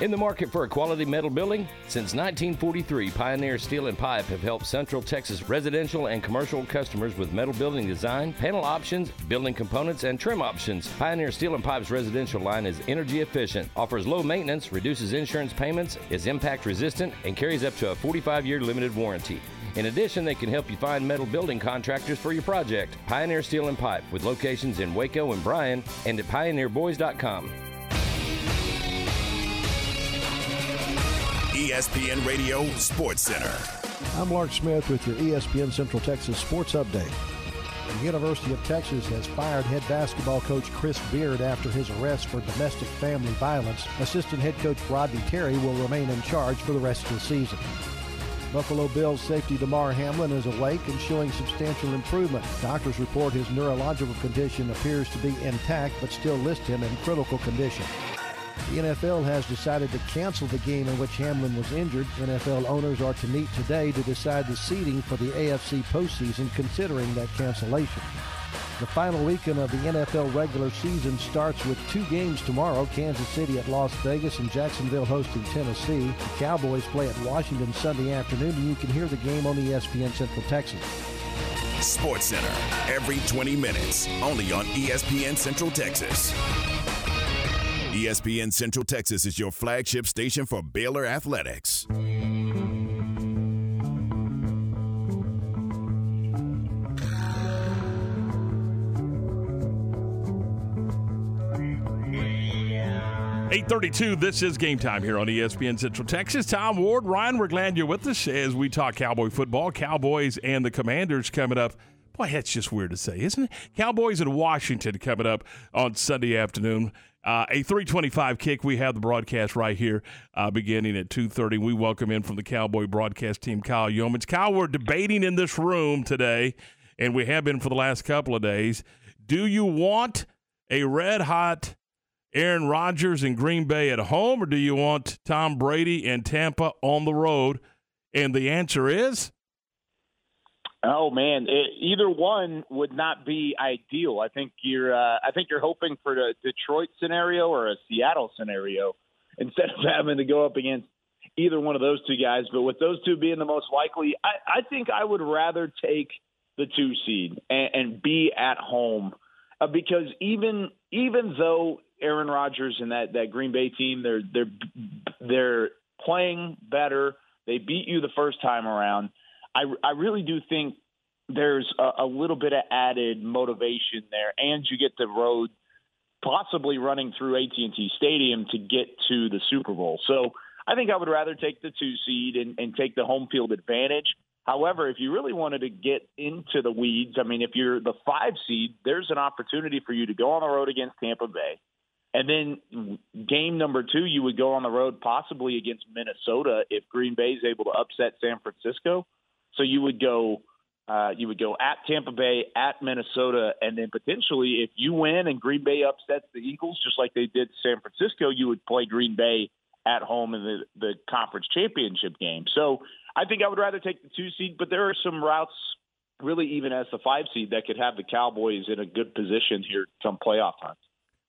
In the market for a quality metal building? Since 1943, Pioneer Steel and Pipe have helped Central Texas residential and commercial customers with metal building design, panel options, building components, and trim options. Pioneer Steel and Pipe's residential line is energy efficient, offers low maintenance, reduces insurance payments, is impact resistant, and carries up to a 45 year limited warranty. In addition, they can help you find metal building contractors for your project. Pioneer Steel and Pipe, with locations in Waco and Bryan, and at pioneerboys.com. ESPN Radio Sports Center. I'm Lark Smith with your ESPN Central Texas Sports Update. The University of Texas has fired head basketball coach Chris Beard after his arrest for domestic family violence. Assistant head coach Rodney Terry will remain in charge for the rest of the season. Buffalo Bills safety Damar Hamlin is awake and showing substantial improvement. Doctors report his neurological condition appears to be intact but still list him in critical condition. The NFL has decided to cancel the game in which Hamlin was injured. NFL owners are to meet today to decide the seeding for the AFC postseason considering that cancellation. The final weekend of the NFL regular season starts with two games tomorrow Kansas City at Las Vegas and Jacksonville hosting Tennessee. The Cowboys play at Washington Sunday afternoon, and you can hear the game on ESPN Central Texas. Sports Center, every 20 minutes, only on ESPN Central Texas. ESPN Central Texas is your flagship station for Baylor Athletics. Eight thirty-two. This is game time here on ESPN Central Texas. Tom Ward, Ryan, we're glad you're with us as we talk Cowboy football. Cowboys and the Commanders coming up. Boy, that's just weird to say, isn't it? Cowboys and Washington coming up on Sunday afternoon. Uh, a 325 kick. We have the broadcast right here uh, beginning at 2.30. We welcome in from the Cowboy broadcast team, Kyle Youmans. Kyle, we're debating in this room today, and we have been for the last couple of days. Do you want a red-hot Aaron Rodgers and Green Bay at home, or do you want Tom Brady and Tampa on the road? And the answer is Oh man, it, either one would not be ideal. I think you're uh, I think you're hoping for the Detroit scenario or a Seattle scenario instead of having to go up against either one of those two guys. But with those two being the most likely, I, I think I would rather take the two seed and, and be at home uh, because even even though Aaron Rodgers and that that Green Bay team they're they're they're playing better. They beat you the first time around. I I really do think there's a, a little bit of added motivation there, and you get the road possibly running through AT&T Stadium to get to the Super Bowl. So I think I would rather take the two seed and, and take the home field advantage. However, if you really wanted to get into the weeds, I mean, if you're the five seed, there's an opportunity for you to go on the road against Tampa Bay. And then game number two, you would go on the road possibly against Minnesota if Green Bay is able to upset San Francisco. So you would go uh, you would go at Tampa Bay, at Minnesota, and then potentially if you win and Green Bay upsets the Eagles, just like they did San Francisco, you would play Green Bay at home in the, the conference championship game. So I think I would rather take the two seed, but there are some routes, really even as the five seed, that could have the Cowboys in a good position here come playoff time.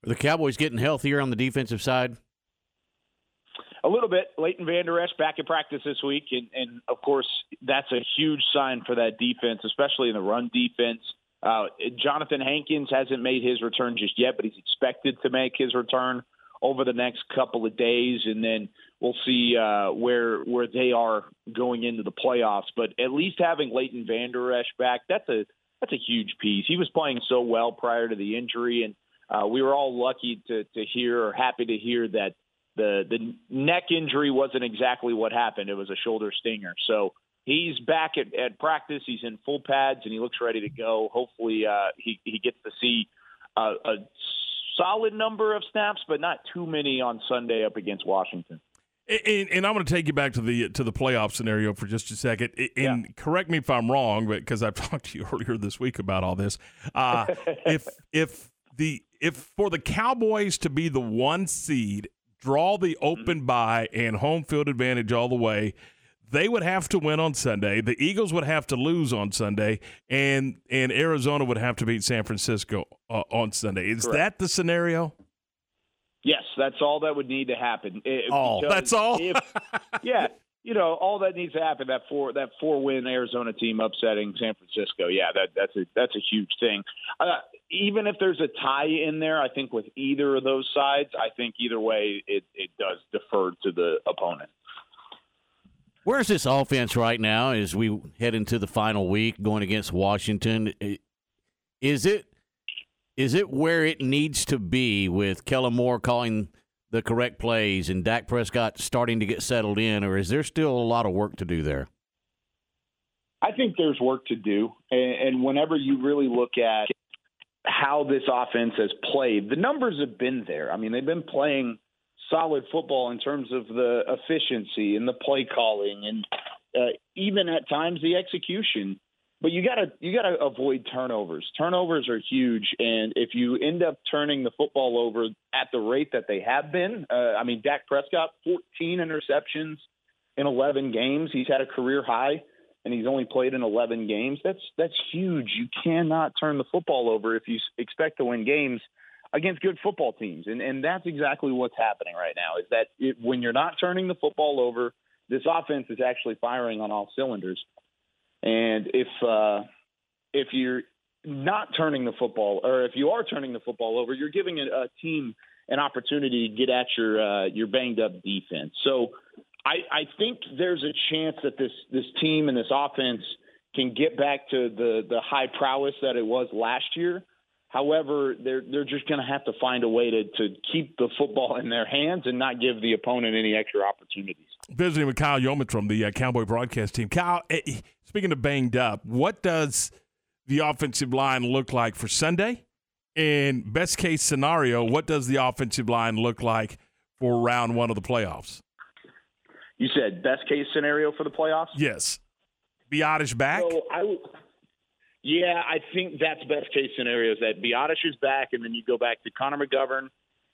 Are the Cowboys getting healthier on the defensive side? A little bit. Leighton Vander Esch back in practice this week, and, and of course that's a huge sign for that defense, especially in the run defense. Uh, Jonathan Hankins hasn't made his return just yet, but he's expected to make his return over the next couple of days, and then we'll see uh, where where they are going into the playoffs. But at least having Leighton Vander Esch back, that's a that's a huge piece. He was playing so well prior to the injury, and uh, we were all lucky to to hear or happy to hear that the the neck injury wasn't exactly what happened. It was a shoulder stinger. So he's back at, at practice. He's in full pads and he looks ready to go. Hopefully, uh, he he gets to see uh, a solid number of snaps, but not too many on Sunday up against Washington. And, and I'm going to take you back to the to the playoff scenario for just a second. And correct me if I'm wrong, but because I've talked to you earlier this week about all this, uh, if if the if for the Cowboys to be the one seed, draw the open bye and home field advantage all the way, they would have to win on Sunday. The Eagles would have to lose on Sunday, and and Arizona would have to beat San Francisco uh, on Sunday. Is Correct. that the scenario? Yes, that's all that would need to happen. It- All. That's all? If, yeah, you know, all that needs to happen that four that four win Arizona team upsetting San Francisco. Yeah, that that's a that's a huge thing. Uh, even if there's a tie in there, I think with either of those sides, I think either way it it does defer to the opponent. Where's this offense right now as we head into the final week going against Washington? Is it is it where it needs to be with Kellen Moore calling the correct plays and Dak Prescott starting to get settled in, or is there still a lot of work to do there? I think there's work to do, and, and whenever you really look at how this offense has played, the numbers have been there. I mean, they've been playing solid football in terms of the efficiency and the play calling, and uh, even at times the execution. But you gotta you gotta avoid turnovers. Turnovers are huge, and if you end up turning the football over at the rate that they have been, uh, I mean, Dak Prescott, 14 interceptions in 11 games. He's had a career high and he's only played in 11 games. That's that's huge. You cannot turn the football over if you expect to win games against good football teams, and and that's exactly what's happening right now. Is that it, when you're not turning the football over, this offense is actually firing on all cylinders. And if uh, if you're not turning the football, or if you are turning the football over, you're giving a, a team an opportunity to get at your uh, your banged up defense. So I, I think there's a chance that this this team and this offense can get back to the the high prowess that it was last year. However, they're they're just going to have to find a way to to keep the football in their hands and not give the opponent any extra opportunities. Visiting with Kyle Yeoman from the uh, Cowboy broadcast team. Kyle, eh, eh, speaking of banged up, what does the offensive line look like for Sunday? And best case scenario, what does the offensive line look like for round one of the playoffs? You said best case scenario for the playoffs. Yes. Biadasz back? So I would, yeah, I think that's best case scenario is that Biadasz is back, and then you go back to Connor McGovern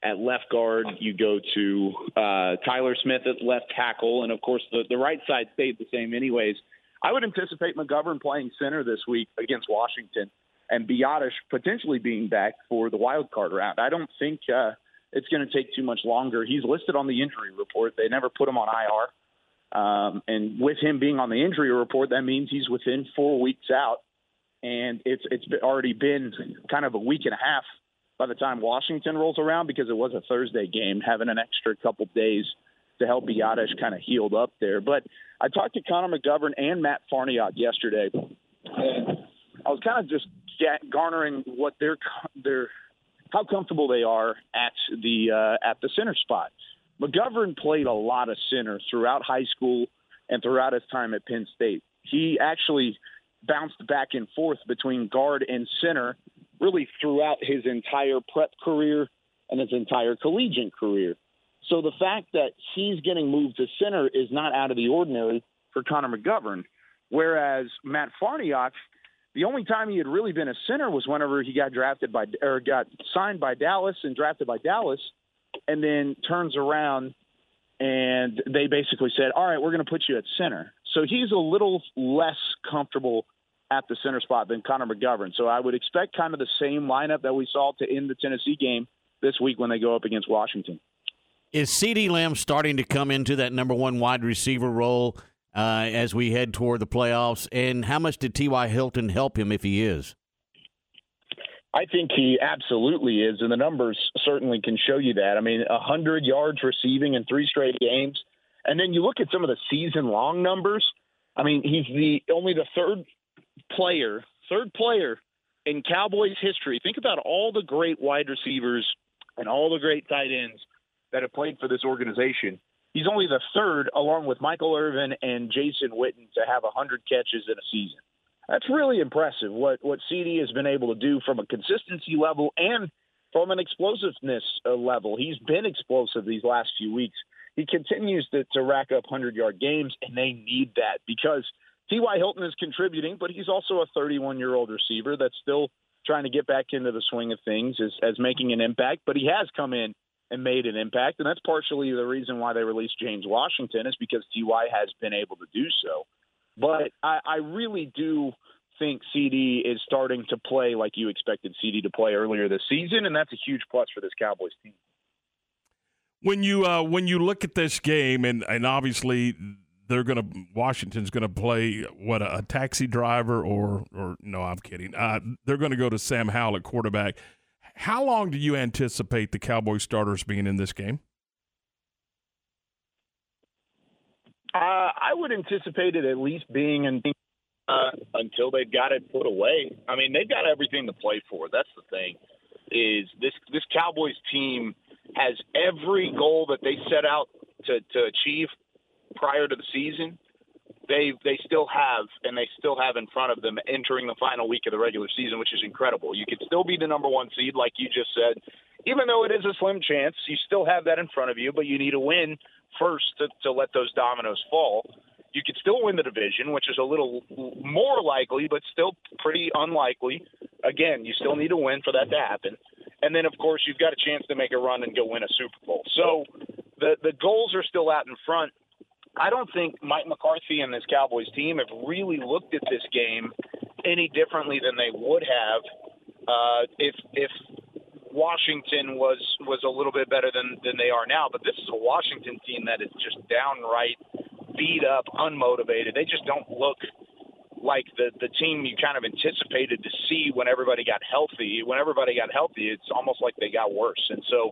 at left guard. You go to uh, Tyler Smith at left tackle, and of course the the right side stayed the same anyways. I would anticipate McGovern playing center this week against Washington, and Biadasz potentially being back for the wild card round. I don't think uh, it's going to take too much longer. He's listed on the injury report. They never put him on IR. Um, and with him being on the injury report, that means he's within four weeks out. and it's it's already been kind of a week and a half by the time Washington rolls around because it was a Thursday game, having an extra couple days to help Biadasz kind of healed up there. But I talked to Connor McGovern and Matt Farniok yesterday, and I was kind of just ga- garnering what their their how comfortable they are at the uh, at the center spot. McGovern played a lot of center throughout high school and throughout his time at Penn State. He actually bounced back and forth between guard and center really throughout his entire prep career and his entire collegiate career. So the fact that he's getting moved to center is not out of the ordinary for Connor McGovern. Whereas Matt Farniok, the only time he had really been a center was whenever he got drafted by or got signed by Dallas and drafted by Dallas, and then turns around and they basically said, "All right, we're going to put you at center." So he's a little less comfortable at the center spot than Connor McGovern. So I would expect kind of the same lineup that we saw to end the Tennessee game this week when they go up against Washington. Is CeeDee Lamb starting to come into that number one wide receiver role uh, as we head toward the playoffs? And how much did T.Y. Hilton help him if he is? I think he absolutely is, and the numbers certainly can show you that. I mean, 100 yards receiving in three straight games. And then you look at some of the season long numbers. I mean, he's the only the third player, third player in Cowboys history. Think about all the great wide receivers and all the great tight ends that have played for this organization. He's only the third, along with Michael Irvin and Jason Witten, to have 100 catches in a season. That's really impressive what what CD has been able to do from a consistency level and from an explosiveness uh, level. He's been explosive these last few weeks. He continues to, to rack up 100 yard games, and they need that because T.Y. Hilton is contributing, but he's also a 31 year old receiver that's still trying to get back into the swing of things as, as making an impact. But he has come in and made an impact, and that's partially the reason why they released James Washington is because Ty has been able to do so. But I, I really do think CD is starting to play like you expected CD to play earlier this season, and that's a huge plus for this Cowboys team. When you uh, when you look at this game, and and obviously they're going to Washington's going to play what a, a taxi driver or or no, I'm kidding. Uh, they're going to go to Sam Howell at quarterback. How long do you anticipate the Cowboys starters being in this game? Uh, I would anticipate it at least being in uh, until they've got it put away. I mean, they've got everything to play for. That's the thing. Is this this Cowboys team has every goal that they set out to, to achieve prior to the season. They they still have, and they still have in front of them entering the final week of the regular season, which is incredible. You could still be the number one seed, like you just said, even though it is a slim chance. You still have that in front of you, but you need a win first to, to let those dominoes fall. You could still win the division, which is a little more likely, but still pretty unlikely. Again, you still need a win for that to happen. And then, of course, you've got a chance to make a run and go win a Super Bowl. So the the goals are still out in front. I don't think Mike McCarthy and this Cowboys team have really looked at this game any differently than they would have uh, if if Washington was was a little bit better than than they are now. But this is a Washington team that is just downright beat up, unmotivated. They just don't look like the the team you kind of anticipated to see when everybody got healthy. When everybody got healthy, it's almost like they got worse. And so,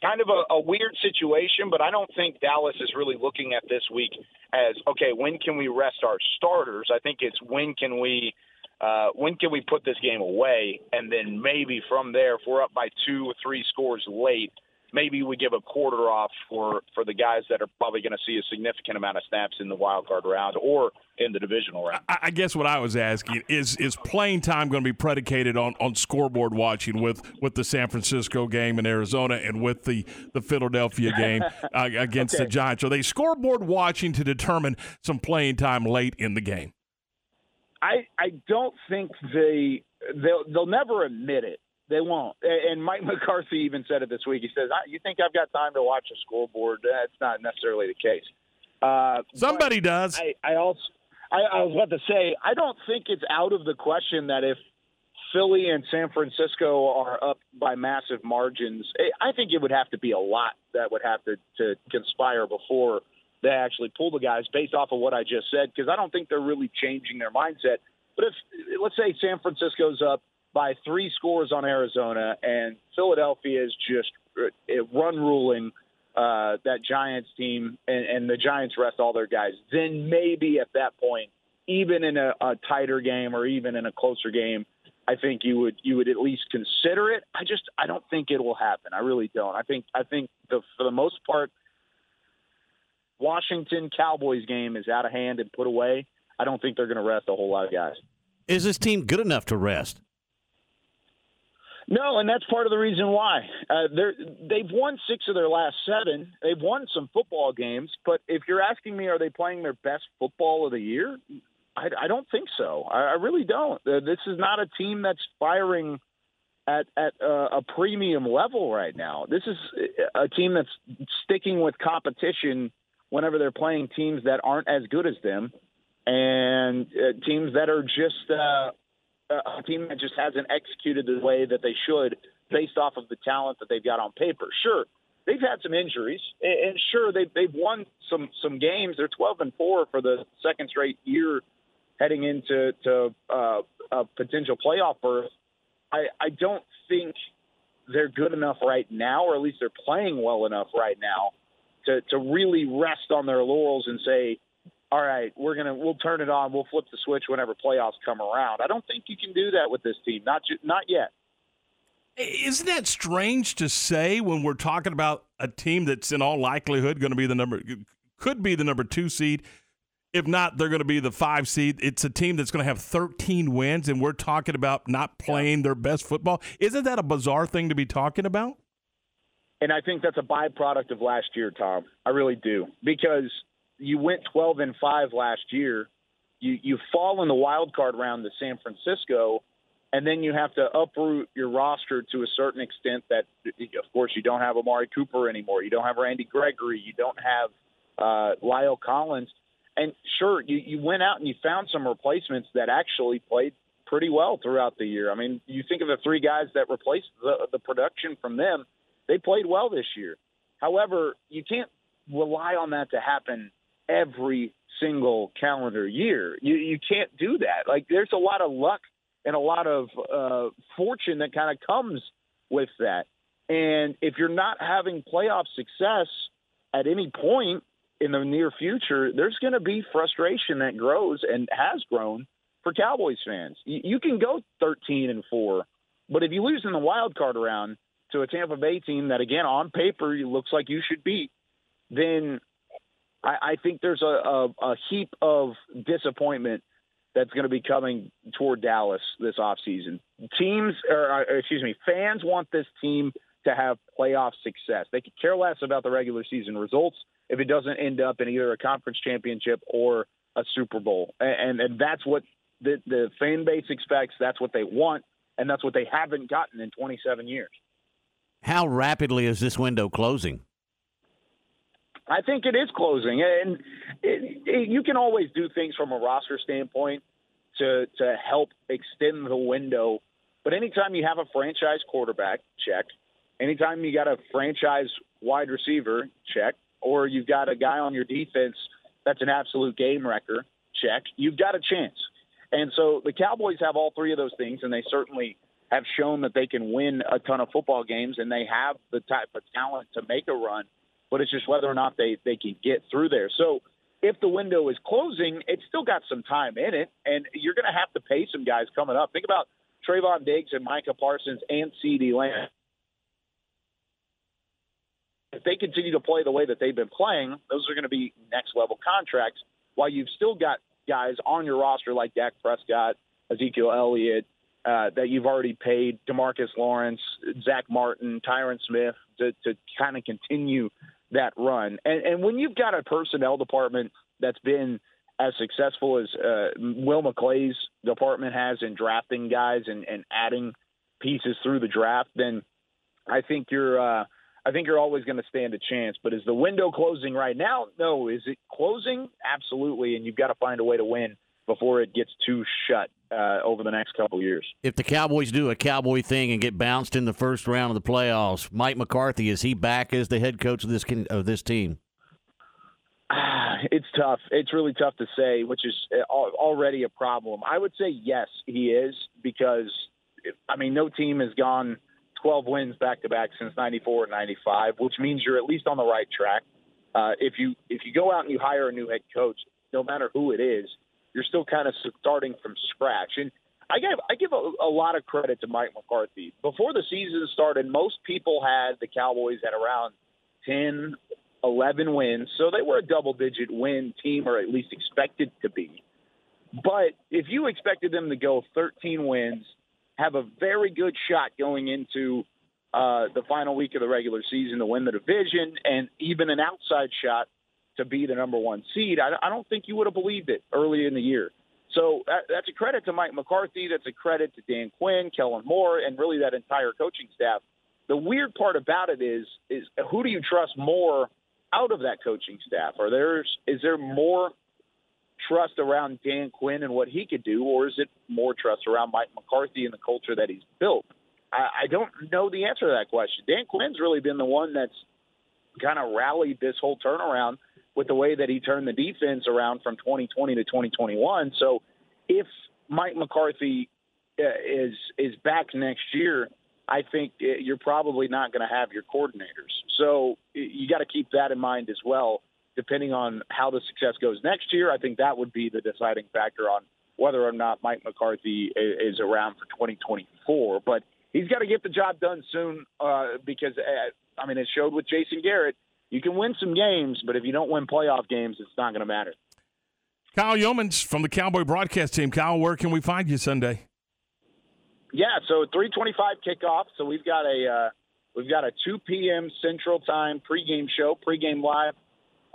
kind of a, a weird situation. But I don't think Dallas is really looking at this week as okay. When can we rest our starters? I think it's when can we. Uh, when can we put this game away? And then maybe from there, if we're up by two or three scores late, maybe we give a quarter off for for the guys that are probably going to see a significant amount of snaps in the wild card round or in the divisional round. I, I guess what I was asking is is playing time going to be predicated on, on scoreboard watching with, with the San Francisco game in Arizona and with the, the Philadelphia game uh, against the Giants? Are they scoreboard watching to determine some playing time late in the game? I I don't think they they'll they'll never admit it. They won't. And Mike McCarthy even said it this week. He says, "I- "You think I've got time to watch a scoreboard? That's not necessarily the case." Uh, Somebody does. I, I also I, I was about to say I don't think it's out of the question that if Philly and San Francisco are up by massive margins, I- I think it would have to be a lot that would have to, to conspire before they actually pull the guys based off of what I just said, because I don't think they're really changing their mindset But if let's say San Francisco's up by three scores on Arizona and Philadelphia is just uh, run ruling uh, that Giants team and, and the Giants rest all their guys, then maybe at that point, even in a, a tighter game or even in a closer game, I think you would you would at least consider it. I just I don't think it will happen. I really don't. I think I think the for the most part, Washington Cowboys game is out of hand and put away. I don't think they're going to rest a whole lot of guys. Is this team good enough to rest? No, and that's part of the reason why. Uh, they're, they've won six of their last seven. They've won some football games, but if you're asking me, are they playing their best football of the year? I, I don't think so. I, I really don't. Uh, this is not a team that's firing at at uh, a premium level right now. This is a team that's sticking with competition whenever they're playing teams that aren't as good as them, and uh, teams that are just uh, a team that just hasn't executed the way that they should based off of the talent that they've got on paper. Sure, they've had some injuries, and sure they've they've won some some games. They're 12 and four for the second straight year, heading into to uh, a potential playoff berth. I I don't think they're good enough right now, or at least they're playing well enough right now to to really rest on their laurels and say, all right, we're gonna we'll turn it on, we'll flip the switch whenever playoffs come around. I don't think you can do that with this team, not ju- not yet. Isn't that strange to say when we're talking about a team that's in all likelihood going to be the number, could be the number two seed? If not, they're going to be the five seed. It's a team that's going to have 13 wins, and we're talking about not playing their best football. Isn't that a bizarre thing to be talking about? And I think that's a byproduct of last year, Tom. I really do. Because you went 12 and 5 last year. You you fall in the wild card round to San Francisco, and then you have to uproot your roster to a certain extent. That, of course, you don't have Amari Cooper anymore. You don't have Randy Gregory. You don't have uh, La'el Collins. And sure, you, you went out and you found some replacements that actually played pretty well throughout the year. I mean, you think of the three guys that replaced the, the production from them, they played well this year. However, you can't rely on that to happen every single calendar year. You you can't do that. Like there's a lot of luck and a lot of uh, fortune that kind of comes with that. And if you're not having playoff success at any point in the near future, there's going to be frustration that grows and has grown for Cowboys fans. You, you can go 13 and four, but if you lose in the wild card round to a Tampa Bay team that, again, on paper looks like you should beat, then I, I think there's a, a, a heap of disappointment that's going to be coming toward Dallas this offseason. Teams, or uh, excuse me, fans want this team to have playoff success. They could care less about the regular season results if it doesn't end up in either a conference championship or a Super Bowl. And and that's what the the fan base expects. That's what they want, and that's what they haven't gotten in 27 years. How rapidly is this window closing? I think it is closing, and it, it, you can always do things from a roster standpoint to to help extend the window. But anytime you have a franchise quarterback, check. Anytime you got a franchise wide receiver, check. Or you've got a guy on your defense that's an absolute game wrecker, check. You've got a chance. And so the Cowboys have all three of those things, and they certainly have shown that they can win a ton of football games, and they have the type of talent to make a run but it's just whether or not they they can get through there. So if the window is closing, it's still got some time in it, and you're going to have to pay some guys coming up. Think about Trevon Diggs and Micah Parsons and CeeDee Lamb. If they continue to play the way that they've been playing, those are going to be next level contracts. While you've still got guys on your roster like Dak Prescott, Ezekiel Elliott, uh, that you've already paid Demarcus Lawrence, Zack Martin, Tyron Smith to, to kind of continue that run. And, and when you've got a personnel department that's been as successful as uh, Will McClay's department has in drafting guys and, and adding pieces through the draft, then I think you're uh, I think you're always going to stand a chance. But is the window closing right now? No. Is it closing? Absolutely. And you've got to find a way to win before it gets too shut uh, over the next couple years. If the Cowboys do a Cowboy thing and get bounced in the first round of the playoffs, Mike McCarthy is he back as the head coach of this of this team? It's tough. It's really tough to say, which is uh, already a problem. I would say yes, he is because I mean, no team has gone 12 wins back to back since 94 and 95, which means you're at least on the right track. Uh, if you if you go out and you hire a new head coach, no matter who it is, you're still kind of starting from scratch. And I give I give a, a lot of credit to Mike McCarthy. Before the season started, most people had the Cowboys at around 10, 11 wins, so they were a double digit win team, or at least expected to be. But if you expected them to go 13 wins, have a very good shot going into uh, the final week of the regular season to win the division, and even an outside shot to be the number one seed, I, I don't think you would have believed it early in the year. So that, that's a credit to Mike McCarthy. That's a credit to Dan Quinn, Kellen Moore, and really that entire coaching staff. The weird part about it is, is who do you trust more out of that coaching staff? Are there is there more trust around Dan Quinn and what he could do, or is it more trust around Mike McCarthy and the culture that he's built? I, I don't know the answer to that question. Dan Quinn's really been the one that's kind of rallied this whole turnaround with the way that he turned the defense around from 2020 to 2021. So if Mike McCarthy uh, is is back next year, I think uh, you're probably not going to have your coordinators. So you got to keep that in mind as well. Depending on how the success goes next year, I think that would be the deciding factor on whether or not Mike McCarthy is around for 2024. But he's got to get the job done soon uh, because, uh, I mean, it showed with Jason Garrett. You can win some games, but if you don't win playoff games, it's not going to matter. Kyle Youmans from the Cowboy broadcast team. Kyle, where can we find you Sunday? Yeah, so 325 kickoff. So we've got a uh, we've got a 2 p.m. Central Time pregame show, pregame live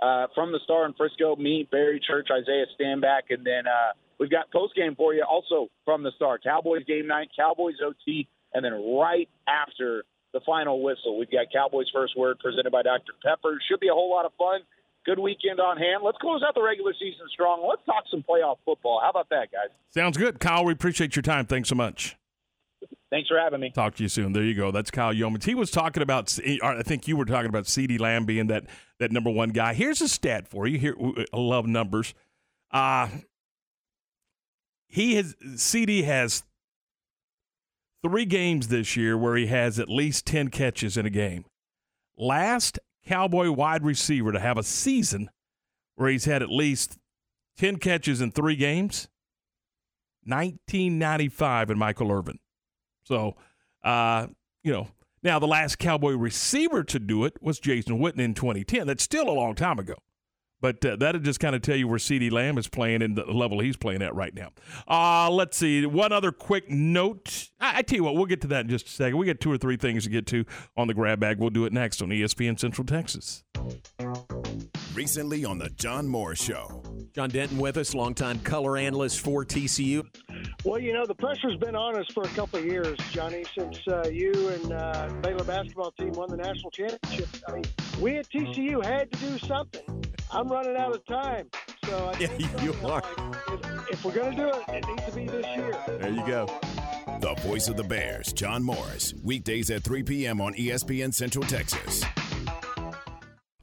uh, from the Star in Frisco. Me, Barry Church, Isaiah Stanback, and then uh, we've got postgame for you also from the Star. Cowboys game night, Cowboys OT, and then right after the final whistle, we've got Cowboys first word presented by Dr. Pepper. Should be a whole lot of fun. Good weekend on hand. Let's close out the regular season strong. Let's talk some playoff football. How about that, guys? Sounds good. Kyle, we appreciate your time. Thanks so much. Thanks for having me. Talk to you soon. There you go. That's Kyle Youmans. He was talking about, I think you were talking about CeeDee Lamb being that, that number one guy. Here's a stat for you. Here, I love numbers. Uh, he has, C.D. has three games this year where he has at least 10 catches in a game. Last Cowboy wide receiver to have a season where he's had at least 10 catches in three games, 1995 and Michael Irvin. So, uh, you know, now the last Cowboy receiver to do it was Jason Witten in 2010. That's still a long time ago. But uh, that'll just kind of tell you where CeeDee Lamb is playing and the level he's playing at right now. Uh, let's see. One other quick note. I, I tell you what, we'll get to that in just a second. We got two or three things to get to on the grab bag. We'll do it next on ESPN Central Texas. Recently on the John Morris Show. John Denton with us, longtime color analyst for TCU. Well, you know, the pressure's been on us for a couple of years, Johnny, since uh, you and uh, Baylor basketball team won the national championship. I mean, we at TCU had to do something. I'm running out of time. So I Yeah, you are. like, if, if we're going to do it, it needs to be this year. There you go. The voice of the Bears, John Morris. Weekdays at 3 p.m. on ESPN Central Texas.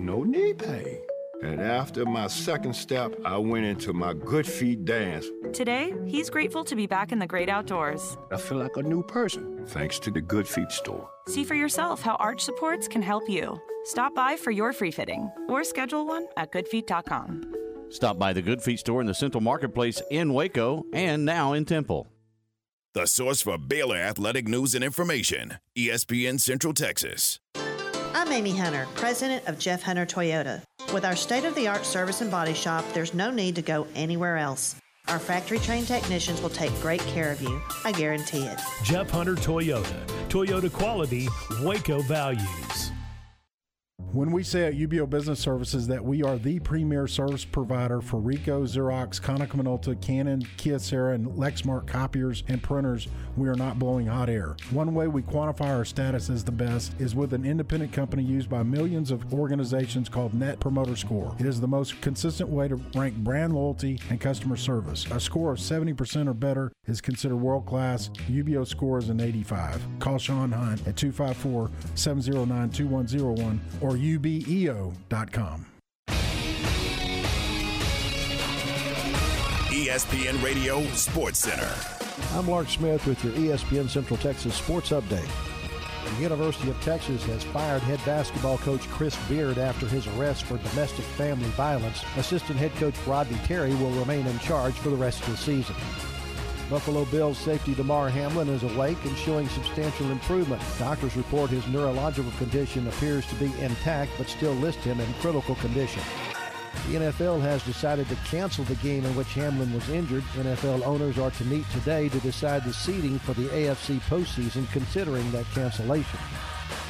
no knee pain. And after my second step, I went into my good feet dance. Today, he's grateful to be back in the great outdoors. I feel like a new person thanks to the Good Feet store. See for yourself how arch supports can help you. Stop by for your free fitting or schedule one at goodfeet.com. Stop by the Good Feet store in the Central Marketplace in Waco and now in Temple. The source for Baylor athletic news and information, ESPN Central Texas. I'm Amy Hunter, president of Jeff Hunter Toyota. With our state of the art service and body shop, there's no need to go anywhere else. Our factory trained technicians will take great care of you. I guarantee it. Jeff Hunter Toyota. Toyota quality, Waco values. When we say at UBEO Business Services that we are the premier service provider for Ricoh, Xerox, Konica Minolta, Canon, Kyocera, and Lexmark copiers and printers, we are not blowing hot air. One way we quantify our status as the best is with an independent company used by millions of organizations called Net Promoter Score. It is the most consistent way to rank brand loyalty and customer service. A score of 70% or better is considered world class. UBEO score is an 85. Call Sean Hunt at 254 709 2101 or E ubeo.com. ESPN Radio Sports Center. I'm Lark Smith with your ESPN Central Texas Sports Update. The University of Texas has fired head basketball coach Chris Beard after his arrest for domestic family violence. Assistant head coach Rodney Terry will remain in charge for the rest of the season. Buffalo Bills safety Damar Hamlin is awake and showing substantial improvement. Doctors report his neurological condition appears to be intact but still list him in critical condition. The NFL has decided to cancel the game in which Hamlin was injured. NFL owners are to meet today to decide the seeding for the AFC postseason considering that cancellation.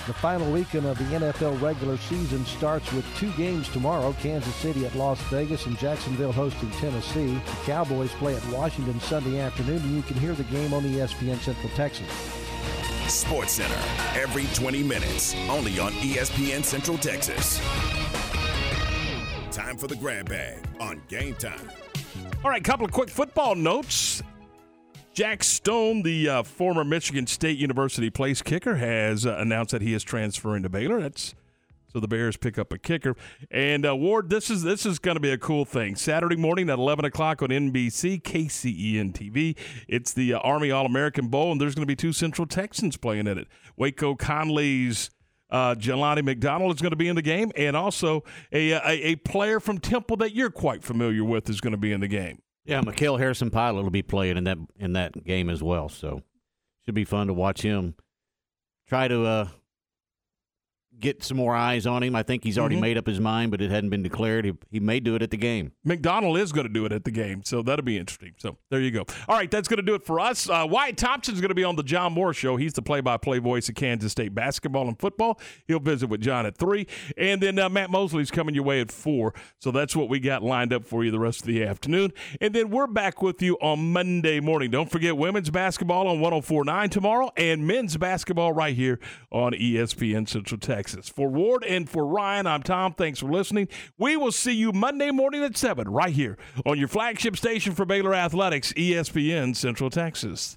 The final weekend of the NFL regular season starts with two games tomorrow Kansas City at Las Vegas and Jacksonville hosting Tennessee. The Cowboys play at Washington Sunday afternoon, and you can hear the game on ESPN Central Texas. Sports Center, every 20 minutes, only on ESPN Central Texas. Time for the grab bag on game time. All right, couple of quick football notes. Jack Stone, the uh, former Michigan State University place kicker, has uh, announced that he is transferring to Baylor. That's so the Bears pick up a kicker. And uh, Ward, this is this is going to be a cool thing. Saturday morning at 11 o'clock on NBC, KCEN TV. It's the uh, Army All American Bowl, and there's going to be two Central Texans playing in it. Waco Connally's uh, Jelani McDonald is going to be in the game, and also a, a a player from Temple that you're quite familiar with is going to be in the game. Yeah, Mikael Harrison Pilot will be playing in that in that game as well. So should be fun to watch him try to uh, get some more eyes on him. I think he's already Mhm. made up his mind, but it hadn't been declared. He, he may do it at the game. McDonald is going to do it at the game, so that'll be interesting. So there you go. All right, that's going to do it for us. Uh, Wyatt Thompson's going to be on the John Morris Show. He's the play-by-play voice of Kansas State basketball and football. He'll visit with John at three, and then uh, Matt Mosley's coming your way at four. So that's what we got lined up for you the rest of the afternoon, and then we're back with you on Monday morning. Don't forget women's basketball on 104.9 tomorrow, and men's basketball right here on ESPN Central Texas. For Ward and for Ryan, I'm Tom. Thanks for listening. We will see you Monday morning at 7 right here on your flagship station for Baylor Athletics, ESPN Central Texas.